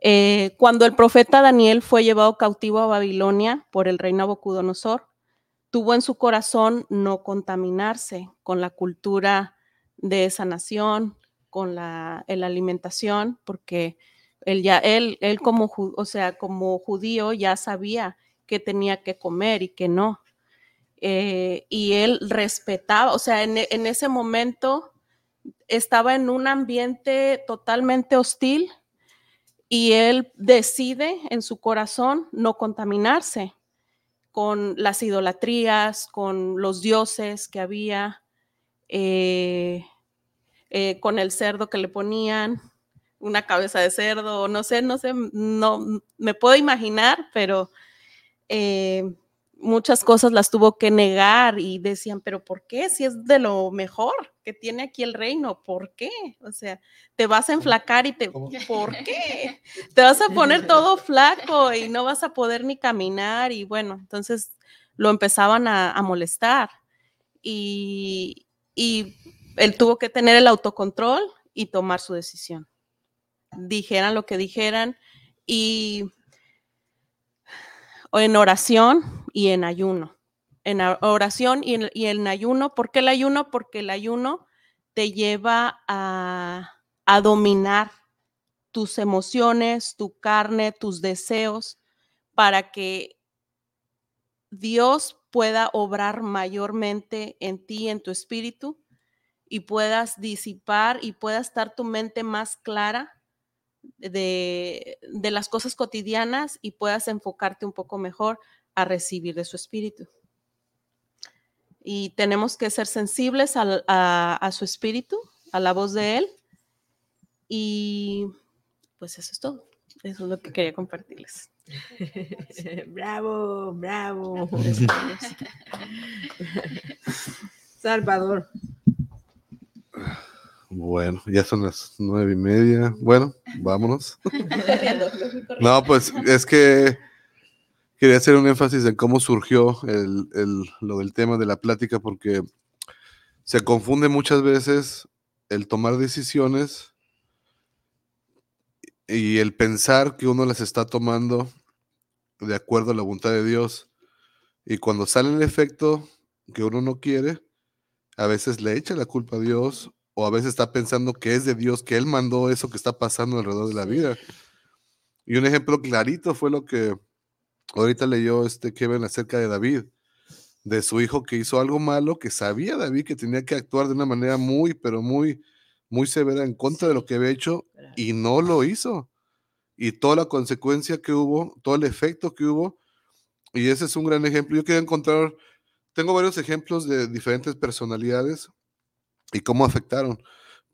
Eh, cuando el profeta Daniel fue llevado cautivo a Babilonia por el rey Nabucodonosor, tuvo en su corazón no contaminarse con la cultura de esa nación, con la, alimentación, porque él ya, él, él como, o sea, como judío ya sabía que tenía que comer y que no. Eh, y él respetaba, o sea, en, en ese momento estaba en un ambiente totalmente hostil y él decide en su corazón no contaminarse con las idolatrías, con los dioses que había, eh, eh, con el cerdo que le ponían, una cabeza de cerdo, no sé, no sé, no me puedo imaginar, pero eh, muchas cosas las tuvo que negar y decían, pero ¿por qué? Si es de lo mejor que tiene aquí el reino, ¿por qué? O sea, te vas a enflacar y te, ¿Cómo? ¿por qué? Te vas a poner todo flaco y no vas a poder ni caminar y bueno, entonces lo empezaban a, a molestar y, y él tuvo que tener el autocontrol y tomar su decisión. Dijeran lo que dijeran y en oración y en ayuno. En oración y en, y en ayuno. ¿Por qué el ayuno? Porque el ayuno te lleva a, a dominar tus emociones, tu carne, tus deseos, para que Dios pueda obrar mayormente en ti, en tu espíritu, y puedas disipar y pueda estar tu mente más clara de, de las cosas cotidianas y puedas enfocarte un poco mejor a recibir de su espíritu. y tenemos que ser sensibles al- a, a su espíritu, a la voz de Él. Y pues eso es todo. Eso es lo que quería compartirles. bravo, bravo. Salvador. Bueno, ya son las nueve y media. Bueno, vámonos. No, pues es que quería hacer un énfasis en cómo surgió el, el- lo del tema de la plática, porque se confunde muchas veces el tomar decisiones y el pensar que uno las está tomando de acuerdo a la voluntad de Dios. Y cuando sale el efecto que uno no quiere, a veces le echa la culpa a Dios o a veces está pensando que es de Dios, que Él mandó eso que está pasando alrededor de la vida. Y un ejemplo clarito fue lo que ahorita leyó este Kevin acerca de David, de su hijo que hizo algo malo, que sabía David que tenía que actuar de una manera muy, pero muy, muy severa en contra de lo que había hecho y no lo hizo. Y toda la consecuencia que hubo, todo el efecto que hubo, y ese es un gran ejemplo. Yo quería encontrar, tengo varios ejemplos de diferentes personalidades y cómo afectaron,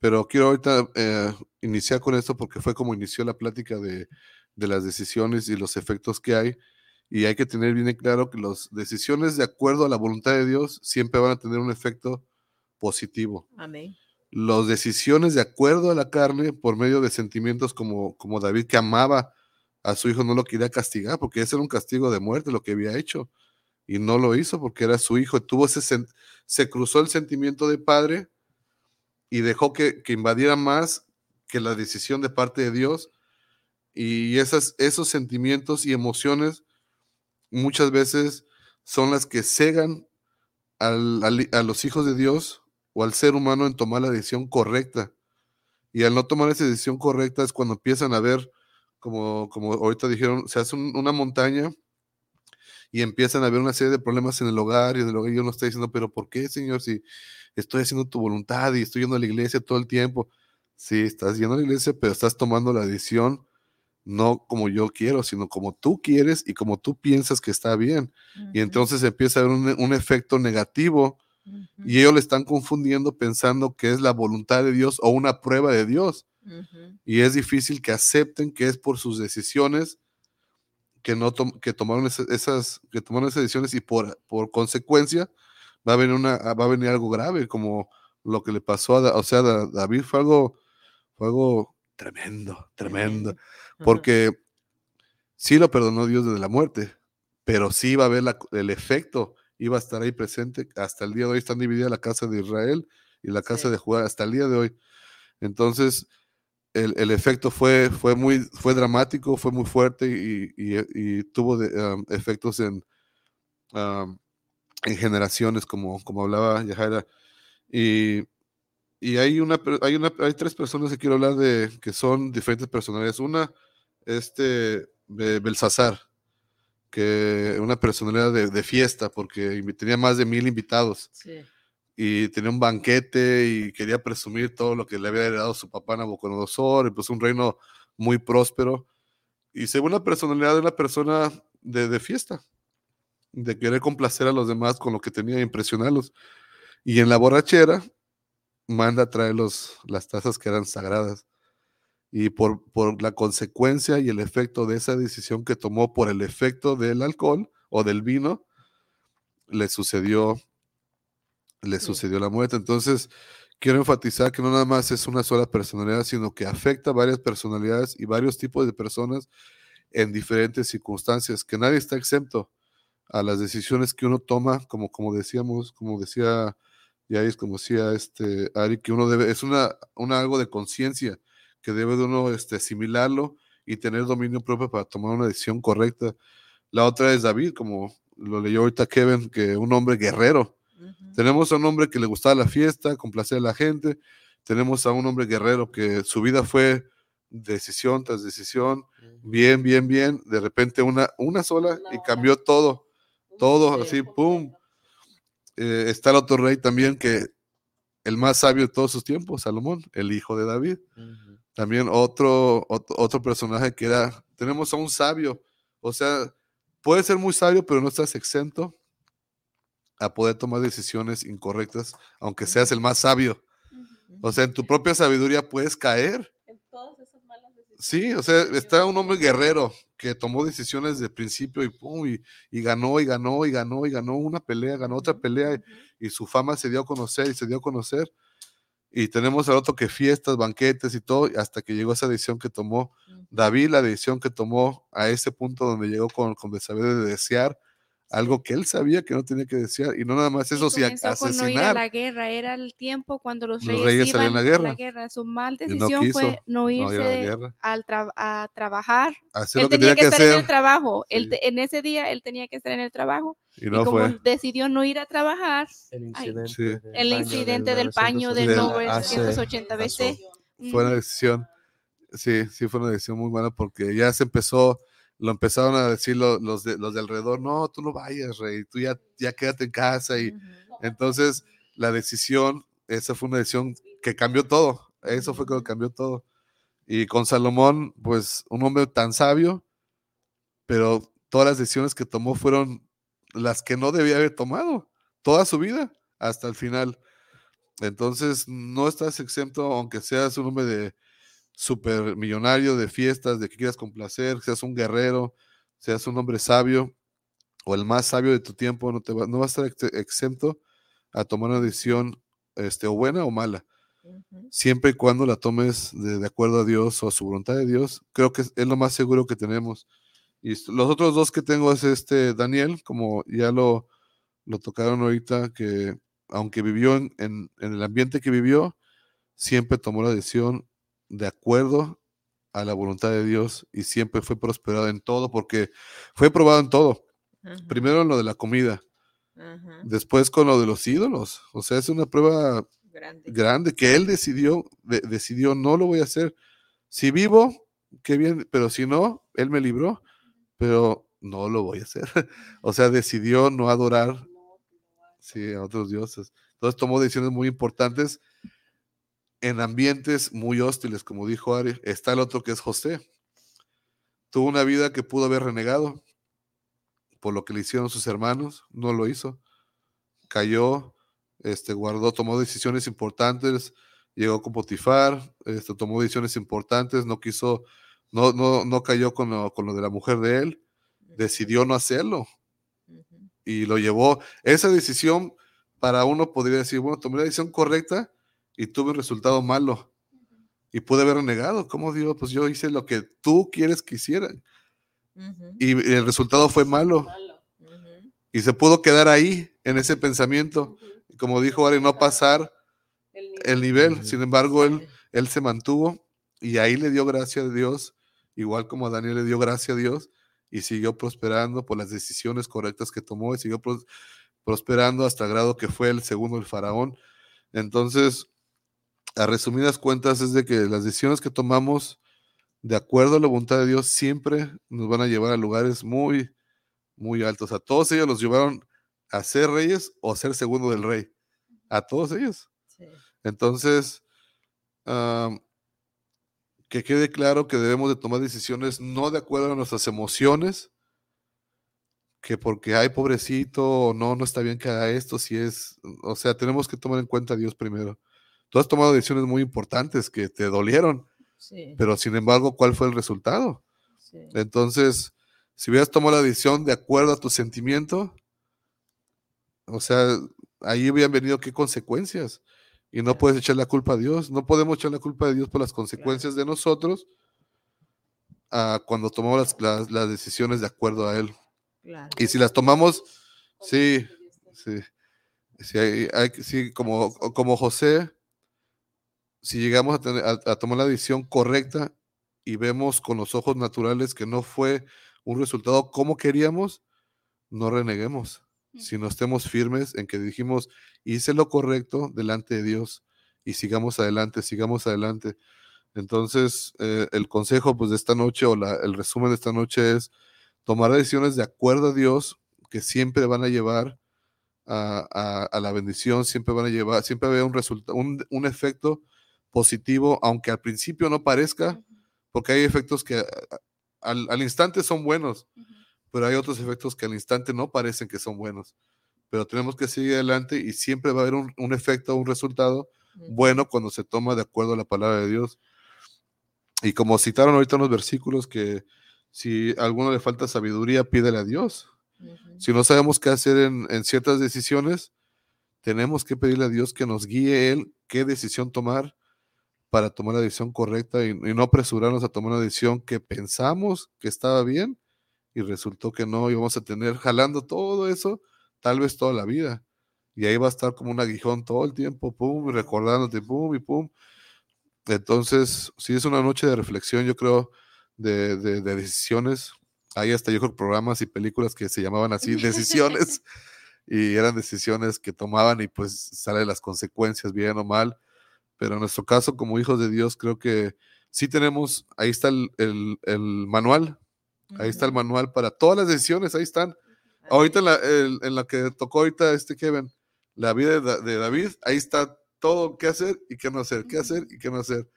pero quiero ahorita eh, iniciar con esto porque fue como inició la plática de, de las decisiones y los efectos que hay. Y hay que tener bien en claro que las decisiones de acuerdo a la voluntad de Dios siempre van a tener un efecto positivo Amén. las decisiones de acuerdo a la carne por medio de sentimientos como, como David que amaba a su hijo, no lo quería castigar porque ese era un castigo de muerte lo que había hecho y no lo hizo porque era su hijo. Tuvo ese se cruzó el sentimiento de padre y dejó que, que invadiera más que la decisión de parte de Dios y esas, esos sentimientos y emociones muchas veces son las que cegan al- a los hijos de Dios o al ser humano en tomar la decisión correcta. Y al no tomar esa decisión correcta es cuando empiezan a ver, como, como ahorita dijeron, se hace un- una montaña y empiezan a haber una serie de problemas en el hogar y en el hogar y uno está diciendo, pero ¿por qué, Señor? Si estoy haciendo tu voluntad y estoy yendo a la iglesia todo el tiempo. Sí, estás yendo a la iglesia, pero estás tomando la decisión no como yo quiero, sino como tú quieres y como tú piensas que está bien. Y entonces empieza a haber un, un efecto negativo y ellos le están confundiendo pensando que es la voluntad de Dios o una prueba de Dios. Y es difícil que acepten que es por sus decisiones que no tom- que tomaron esa- esas que tomaron esas decisiones y por, por consecuencia va a venir una va a venir algo grave como lo que le pasó a o sea Da- David fue algo fue algo tremendo tremendo porque sí lo perdonó Dios desde la muerte, pero sí va a haber la- el efecto, iba a estar ahí presente. Hasta el día de hoy están divididas la casa de Israel y la casa Sí. de Judá, hasta el día de hoy. Entonces, el, el efecto fue, fue, muy, fue dramático, fue muy fuerte y, y- tuvo de, um, efectos en, en generaciones, como, como hablaba Yajaira. Y, y hay, una, hay, una, hay tres personas que quiero hablar de que son diferentes personalidades. Una, este Be- Belsasar, que una personalidad de, de fiesta, porque tenía más de mil invitados Sí. Y tenía un banquete y quería presumir todo lo que le había heredado su papá Nabucodonosor, y pues un reino muy próspero. Y según la personalidad de una persona de, fiesta, de querer complacer a los demás con lo que tenía e impresionarlos. Y en la borrachera manda a traer los, las tazas que eran sagradas. Y por, por la consecuencia y el efecto de esa decisión que tomó por el efecto del alcohol o del vino, le sucedió, le sucedió la muerte. Entonces, quiero enfatizar que no nada más es una sola personalidad, sino que afecta a varias personalidades y varios tipos de personas en diferentes circunstancias, que nadie está exento a las decisiones que uno toma, como, como decíamos, como decía Yair, como decía este Ari, que uno debe, es una, una algo de conciencia, que debe de uno este, asimilarlo y tener dominio propio para tomar una decisión correcta. La otra es David, como lo leyó ahorita Kevin, que un hombre guerrero. Tenemos a un hombre que le gustaba la fiesta, complacer a la gente. Tenemos a un hombre guerrero que su vida fue decisión tras decisión, bien, bien, bien. De repente una, una sola y cambió todo, todo Sí. así, pum. Eh, está el otro rey también que el más sabio de todos sus tiempos, Salomón, el hijo de David. También otro, otro, otro personaje que era, tenemos a un sabio, o sea, puede ser muy sabio, pero no estás exento a poder tomar decisiones incorrectas, aunque seas el más sabio. O sea, en tu propia sabiduría puedes caer. En todas esas malas decisiones. Sí, o sea, está un hombre guerrero que tomó decisiones de principio y, pum, y, y ganó y ganó y ganó y ganó una pelea, ganó otra pelea y, y su fama se dio a conocer y se dio a conocer. Y tenemos al otro que fiestas, banquetes y todo, hasta que llegó esa decisión que tomó David, la decisión que tomó a ese punto donde llegó con, con saber de desear algo que él sabía que no tenía que desear, y no nada más eso, Y sino comenzó con no ir a asesinar. la guerra, era el tiempo cuando los Los reyes, reyes iban salían a la guerra. Su mal Y no decisión quiso fue no no ir a la irse guerra, al tra- a trabajar. hacer Él lo que tenía tenía que que estar en el hacer, trabajo. Él Sí. te- en ese día él tenía que estar en el trabajo. y Y, no como fue. decidió no ir a trabajar, El Ay. incidente, Sí. del el baño incidente del paño del Del- 980 pasó. BC. Fue una decisión, sí, sí fue una decisión muy mala porque ya se empezó, lo empezaron a decir lo- los, de, los de alrededor, no, tú no vayas, rey, tú ya, ya quédate en casa y entonces la decisión, esa fue una decisión que cambió todo, eso fue lo que cambió todo. Y con Salomón, pues un hombre tan sabio, pero todas las decisiones que tomó fueron las que no debía haber tomado toda su vida hasta el final. Entonces, no estás exento, aunque seas un hombre de super millonario, de fiestas, de que quieras complacer, seas un guerrero, seas un hombre sabio o el más sabio de tu tiempo, no, te va, no vas a estar ex- exento a tomar una decisión este, o buena o mala siempre y cuando la tomes de, de acuerdo a Dios o a su voluntad de Dios, creo que es, es lo más seguro que tenemos. Y los otros dos que tengo es este Daniel, como ya lo, lo tocaron ahorita, que aunque vivió en, en- en el ambiente que vivió, siempre tomó la decisión de acuerdo a la voluntad de Dios y siempre fue prosperado en todo, porque fue probado en todo. Primero en lo de la comida, después con lo de los ídolos. O sea, es una prueba Grande. grande que él decidió, de- decidió, no lo voy a hacer. Si vivo, qué bien, pero si no, él me libró, pero no lo voy a hacer. o sea, decidió no adorar sí, a otros dioses. Entonces tomó decisiones muy importantes en ambientes muy hostiles, como dijo Ari. Está el otro que es José. Tuvo una vida que pudo haber renegado por lo que le hicieron sus hermanos, no lo hizo. Cayó, este, guardó, tomó decisiones importantes, llegó con Potifar, este, tomó decisiones importantes, no quiso, no, no, no cayó con lo, con lo de la mujer de él, decidió no hacerlo y lo llevó. Esa decisión para uno podría decir, bueno, tomé la decisión correcta y tuve un resultado malo y pude haber renegado. ¿Cómo digo? Pues yo hice lo que tú quieres que hiciera y el resultado fue malo y se pudo quedar ahí en ese pensamiento. Como dijo Ari, no pasar el nivel. Sin embargo, él, él se mantuvo y ahí le dio gracia a Dios, igual como a Daniel le dio gracia a Dios y siguió prosperando por las decisiones correctas que tomó y siguió pros- prosperando hasta el grado que fue el segundo el faraón. Entonces, a resumidas cuentas, es de que las decisiones que tomamos de acuerdo a la voluntad de Dios siempre nos van a llevar a lugares muy, muy altos. A todos ellos los llevaron a ser reyes o a ser segundo del rey. A todos ellos. Entonces, am, que quede claro que debemos de tomar decisiones no de acuerdo a nuestras emociones, que porque hay pobrecito o no, no está bien que haga esto, si es, o sea, tenemos que tomar en cuenta a Dios primero. Tú has tomado decisiones muy importantes que te dolieron, Sí, pero sin embargo, ¿cuál fue el resultado? sí. Entonces, si hubieras tomado la decisión de acuerdo a tu sentimiento, o sea, ahí hubieran venido qué consecuencias. Y no Claro. puedes echar la culpa a Dios. No podemos echar la culpa de Dios por las consecuencias de nosotros ah, cuando tomamos las, las- las decisiones de acuerdo a Él. Claro. Y si las tomamos, sí, sí, sí, hay, hay que- sí, como, como José, si llegamos a, tener- a- a tomar la decisión correcta y vemos con los ojos naturales que no fue un resultado como queríamos, no reneguemos, sino estemos firmes en que dijimos, hice lo correcto delante de Dios y sigamos adelante, sigamos adelante. Entonces, eh, el consejo pues, de esta noche o la- el resumen de esta noche es tomar decisiones de acuerdo a Dios que siempre van a llevar a, a- a la bendición, siempre van a llevar, siempre va a haber un resultado, un, un efecto positivo, aunque al principio no parezca, porque hay efectos que al, al instante son buenos, pero hay otros efectos que al instante no parecen que son buenos. pero tenemos que seguir adelante y siempre va a haber un, un efecto, un resultado bueno cuando se toma de acuerdo a la palabra de Dios. Y como citaron ahorita unos versículos que si a alguno le falta sabiduría, pídele a Dios. Si no sabemos qué hacer en, en ciertas decisiones, tenemos que pedirle a Dios que nos guíe Él qué decisión tomar para tomar la decisión correcta y, y no apresurarnos a tomar una decisión que pensamos que estaba bien y resultó que no, y vamos a tener jalando todo eso tal vez toda la vida. Y ahí va a estar como un aguijón todo el tiempo, pum, recordándote, pum, y pum. Entonces, sí es una noche de reflexión, yo creo, de, de- de decisiones. Hay hasta, yo creo, programas y películas que se llamaban así, decisiones, y eran decisiones que tomaban y pues salen las consecuencias, bien o mal. Pero en nuestro caso, como hijos de Dios, creo que sí tenemos, ahí está el, el- el manual, ahí está el manual para todas las decisiones, ahí están. Ahorita en la, el- en la que tocó ahorita este Kevin, la vida de, Da- de David, ahí está todo qué hacer y qué no hacer, qué hacer y qué no hacer.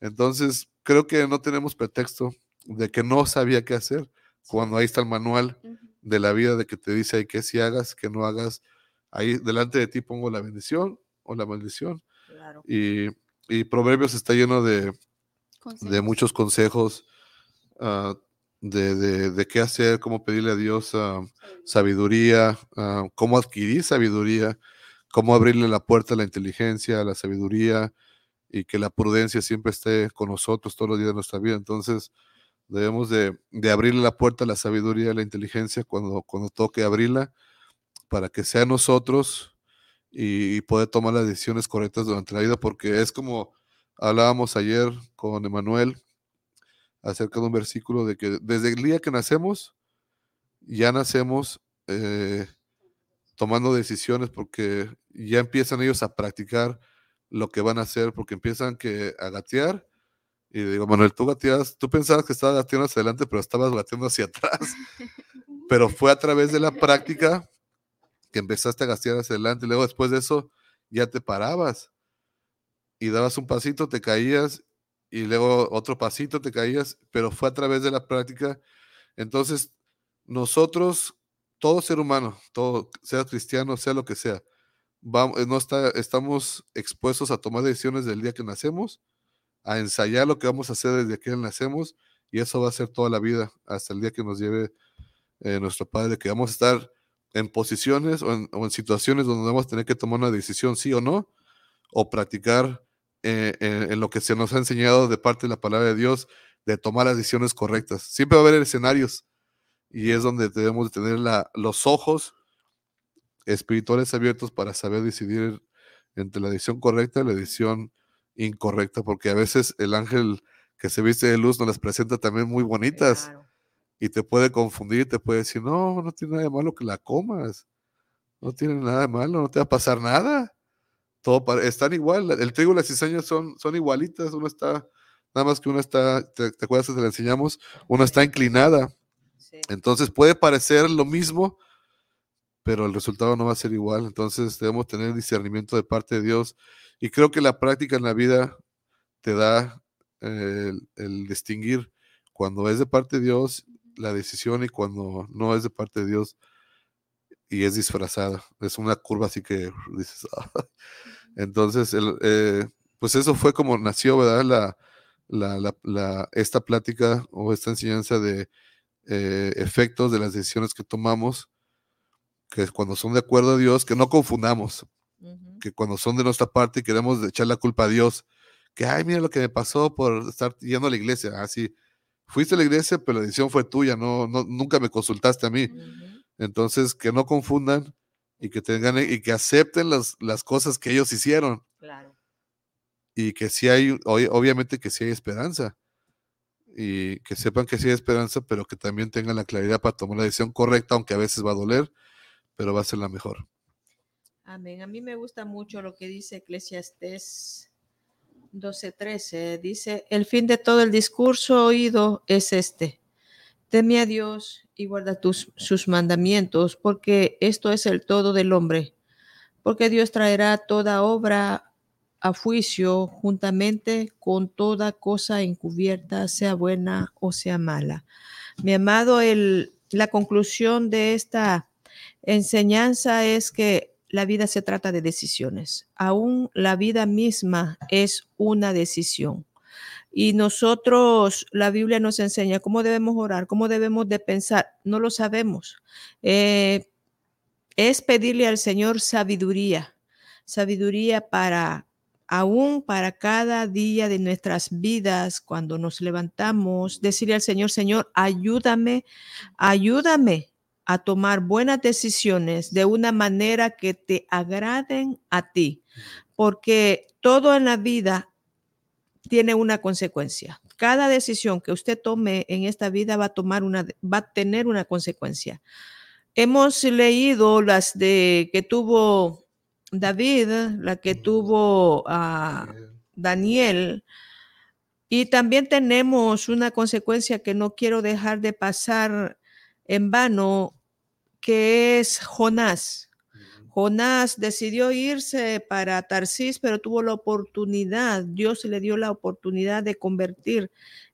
Entonces, creo que no tenemos pretexto de que no sabía qué hacer cuando ahí está el manual de la vida de que te dice ahí qué si hagas, qué no hagas. Ahí delante de ti pongo la bendición o la maldición. Claro. Y, y Proverbios está lleno de, de muchos consejos ah, de, de- de qué hacer, cómo pedirle a Dios ah, sabiduría, ah, cómo adquirir sabiduría, cómo abrirle la puerta a la inteligencia, a la sabiduría y que la prudencia siempre esté con nosotros todos los días de nuestra vida. Entonces debemos de, de abrirle la puerta a la sabiduría, a la inteligencia cuando, cuando toque abrirla para que sea nosotros y, y poder tomar las decisiones correctas durante la vida, porque es como hablábamos ayer con Emanuel acerca de un versículo de que desde el día que nacemos, ya nacemos eh, tomando decisiones porque ya empiezan ellos a practicar lo que van a hacer, porque empiezan que a gatear. Y digo, Manuel, tú gateas, tú pensabas que estabas gateando hacia adelante, pero estabas gateando hacia atrás. pero fue a través de la práctica que empezaste a gatear hacia adelante. Luego después de eso, ya te parabas y dabas un pasito, te caías y luego otro pasito te caías, pero fue a través de la práctica. Entonces, nosotros, todo ser humano, todo, sea cristiano, sea lo que sea, vamos, no está, estamos expuestos a tomar decisiones del día que nacemos, a ensayar lo que vamos a hacer desde que nacemos, y eso va a ser toda la vida, hasta el día que nos lleve eh, nuestro Padre, que vamos a estar en posiciones o en, situaciones donde vamos a tener que tomar una decisión sí o no, o practicar eh, en, en lo que se nos ha enseñado de parte de la palabra de Dios, de tomar las decisiones correctas. Siempre va a haber escenarios y es donde debemos de tener la, los ojos espirituales abiertos para saber decidir entre la decisión correcta y la decisión incorrecta, porque a veces el ángel que se viste de luz nos las presenta también muy bonitas. Y te puede confundir, te puede decir, no, no tiene nada de malo que la comas, no tiene nada de malo, no te va a pasar nada. Todo pare- están igual, el trigo y la cizaña son, son igualitas, uno está, nada más que una está, te, te acuerdas que te la enseñamos, una está inclinada, Sí. entonces puede parecer lo mismo, pero el resultado no va a ser igual. Entonces debemos tener discernimiento de parte de Dios. Y creo que la práctica en la vida te da eh, el, el distinguir cuando es de parte de Dios la decisión y cuando no es de parte de Dios y es disfrazada. Es una curva así que dices, "Ah". entonces, el, eh, pues eso fue como nació, ¿verdad? La, la, la- la- esta plática o esta enseñanza de eh, efectos de las decisiones que tomamos, que cuando son de acuerdo a Dios, que no confundamos, que cuando son de nuestra parte y queremos echar la culpa a Dios, que, ay, mira lo que me pasó por estar yendo a la iglesia, así, fuiste a la iglesia, pero la decisión fue tuya, no, no, nunca me consultaste a mí. Entonces, que no confundan y que tengan y que acepten las, las cosas que ellos hicieron Claro. y que sí hay, ob- obviamente que sí hay esperanza y que sepan que sí hay esperanza, pero que también tengan la claridad para tomar la decisión correcta, aunque a veces va a doler, pero va a ser la mejor. Amén. A mí me gusta mucho lo que dice Eclesiastés 12:13. Dice, el fin de todo el discurso oído es este. Teme a Dios y guarda tus, sus mandamientos, porque esto es el todo del hombre. Porque Dios traerá toda obra a juicio juntamente con toda cosa encubierta, sea buena o sea mala. Mi amado, el, la conclusión de esta enseñanza es que la vida se trata de decisiones. Aún la vida misma es una decisión. Y nosotros, la Biblia nos enseña cómo debemos orar, cómo debemos de pensar. No lo sabemos. Eh, es pedirle al Señor sabiduría, sabiduría para aún para cada día de nuestras vidas, cuando nos levantamos, decirle al Señor, Señor, ayúdame, ayúdame a tomar buenas decisiones de una manera que te agraden a ti, porque todo en la vida tiene una consecuencia. Cada decisión que usted tome en esta vida va a tomar una va a tener una consecuencia. Hemos leído las de que tuvo David, la que tuvo a Daniel, y también tenemos una consecuencia que no quiero dejar de pasar en vano, que es Jonás. Jonás decidió irse para Tarsis, pero tuvo la oportunidad, Dios le dio la oportunidad de convertir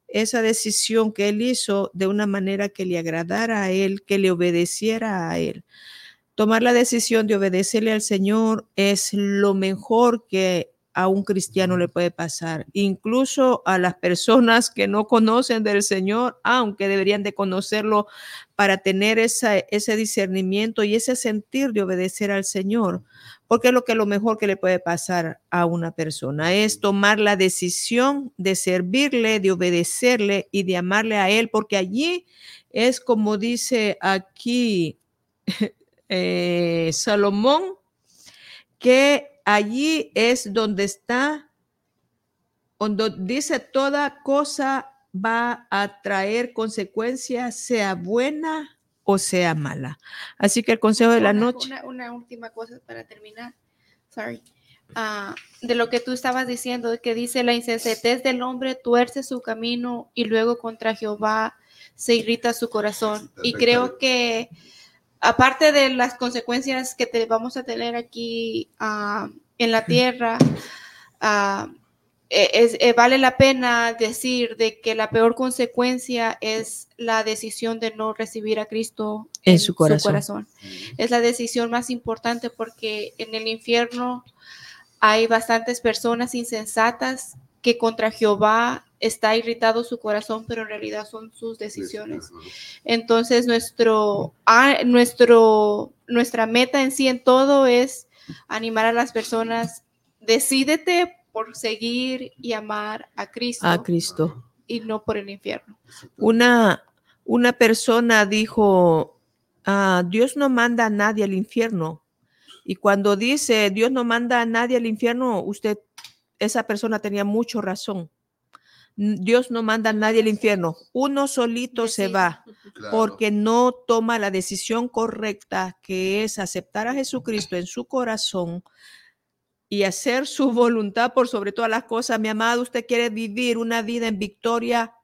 esa decisión que él hizo de una manera que le agradara a él, que le obedeciera a él. Tomar la decisión de obedecerle al Señor es lo mejor que a un cristiano le puede pasar, incluso a las personas que no conocen del Señor, aunque deberían de conocerlo para tener ese discernimiento y ese sentir de obedecer al Señor, porque es lo que lo mejor que le puede pasar a una persona es tomar la decisión de servirle, de obedecerle y de amarle a él, porque allí es como dice aquí eh, Salomón, que allí es donde está, donde dice toda cosa va a traer consecuencias, sea buena o sea mala. Así que el consejo de la Una- noche. Una, una última cosa para terminar. Sorry. Ah, de lo que tú estabas diciendo, que dice la insensatez del hombre tuerce su camino y luego contra Jehová se irrita su corazón. Y creo que aparte de las consecuencias que te vamos a tener aquí ah, en la tierra, ah, eh, es- eh, vale la pena decir de que la peor consecuencia es la decisión de no recibir a Cristo En su corazón. Es la decisión más importante porque en el infierno hay bastantes personas insensatas que contra Jehová está irritado su corazón, pero en realidad son sus decisiones. Entonces, nuestro, ah, nuestro, nuestra meta en sí en todo es animar a las personas, decídete por seguir y amar a Cristo A Cristo. y no por el infierno. Una, una persona dijo, "Ah, Dios no manda a nadie al infierno. Y cuando dice Dios no manda a nadie al infierno, usted, esa persona tenía mucho razón. Dios no manda a nadie al infierno. Uno solito se va porque no toma la decisión correcta, que es aceptar a Jesucristo en su corazón y hacer su voluntad por sobre todas las cosas. Mi amado, usted quiere vivir una vida en victoria,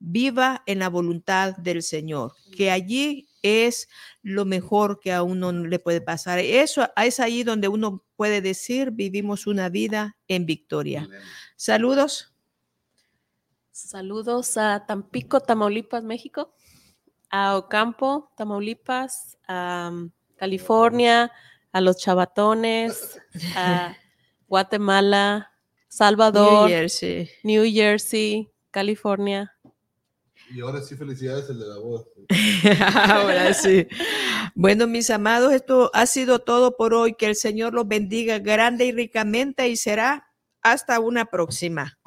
viva en la voluntad del Señor, que allí es lo mejor que a uno le puede pasar. Eso es ahí donde uno puede decir, vivimos una vida en victoria. Saludos. Saludos a Tampico, Tamaulipas, México, a Ocampo, Tamaulipas, a um, California, a los Chabatones, a Guatemala, Salvador, New Jersey. New Jersey, California. Y ahora sí, felicidades el de la voz. Ahora sí. Bueno, mis amados, esto ha sido todo por hoy. Que el Señor los bendiga grande y ricamente y será hasta una próxima.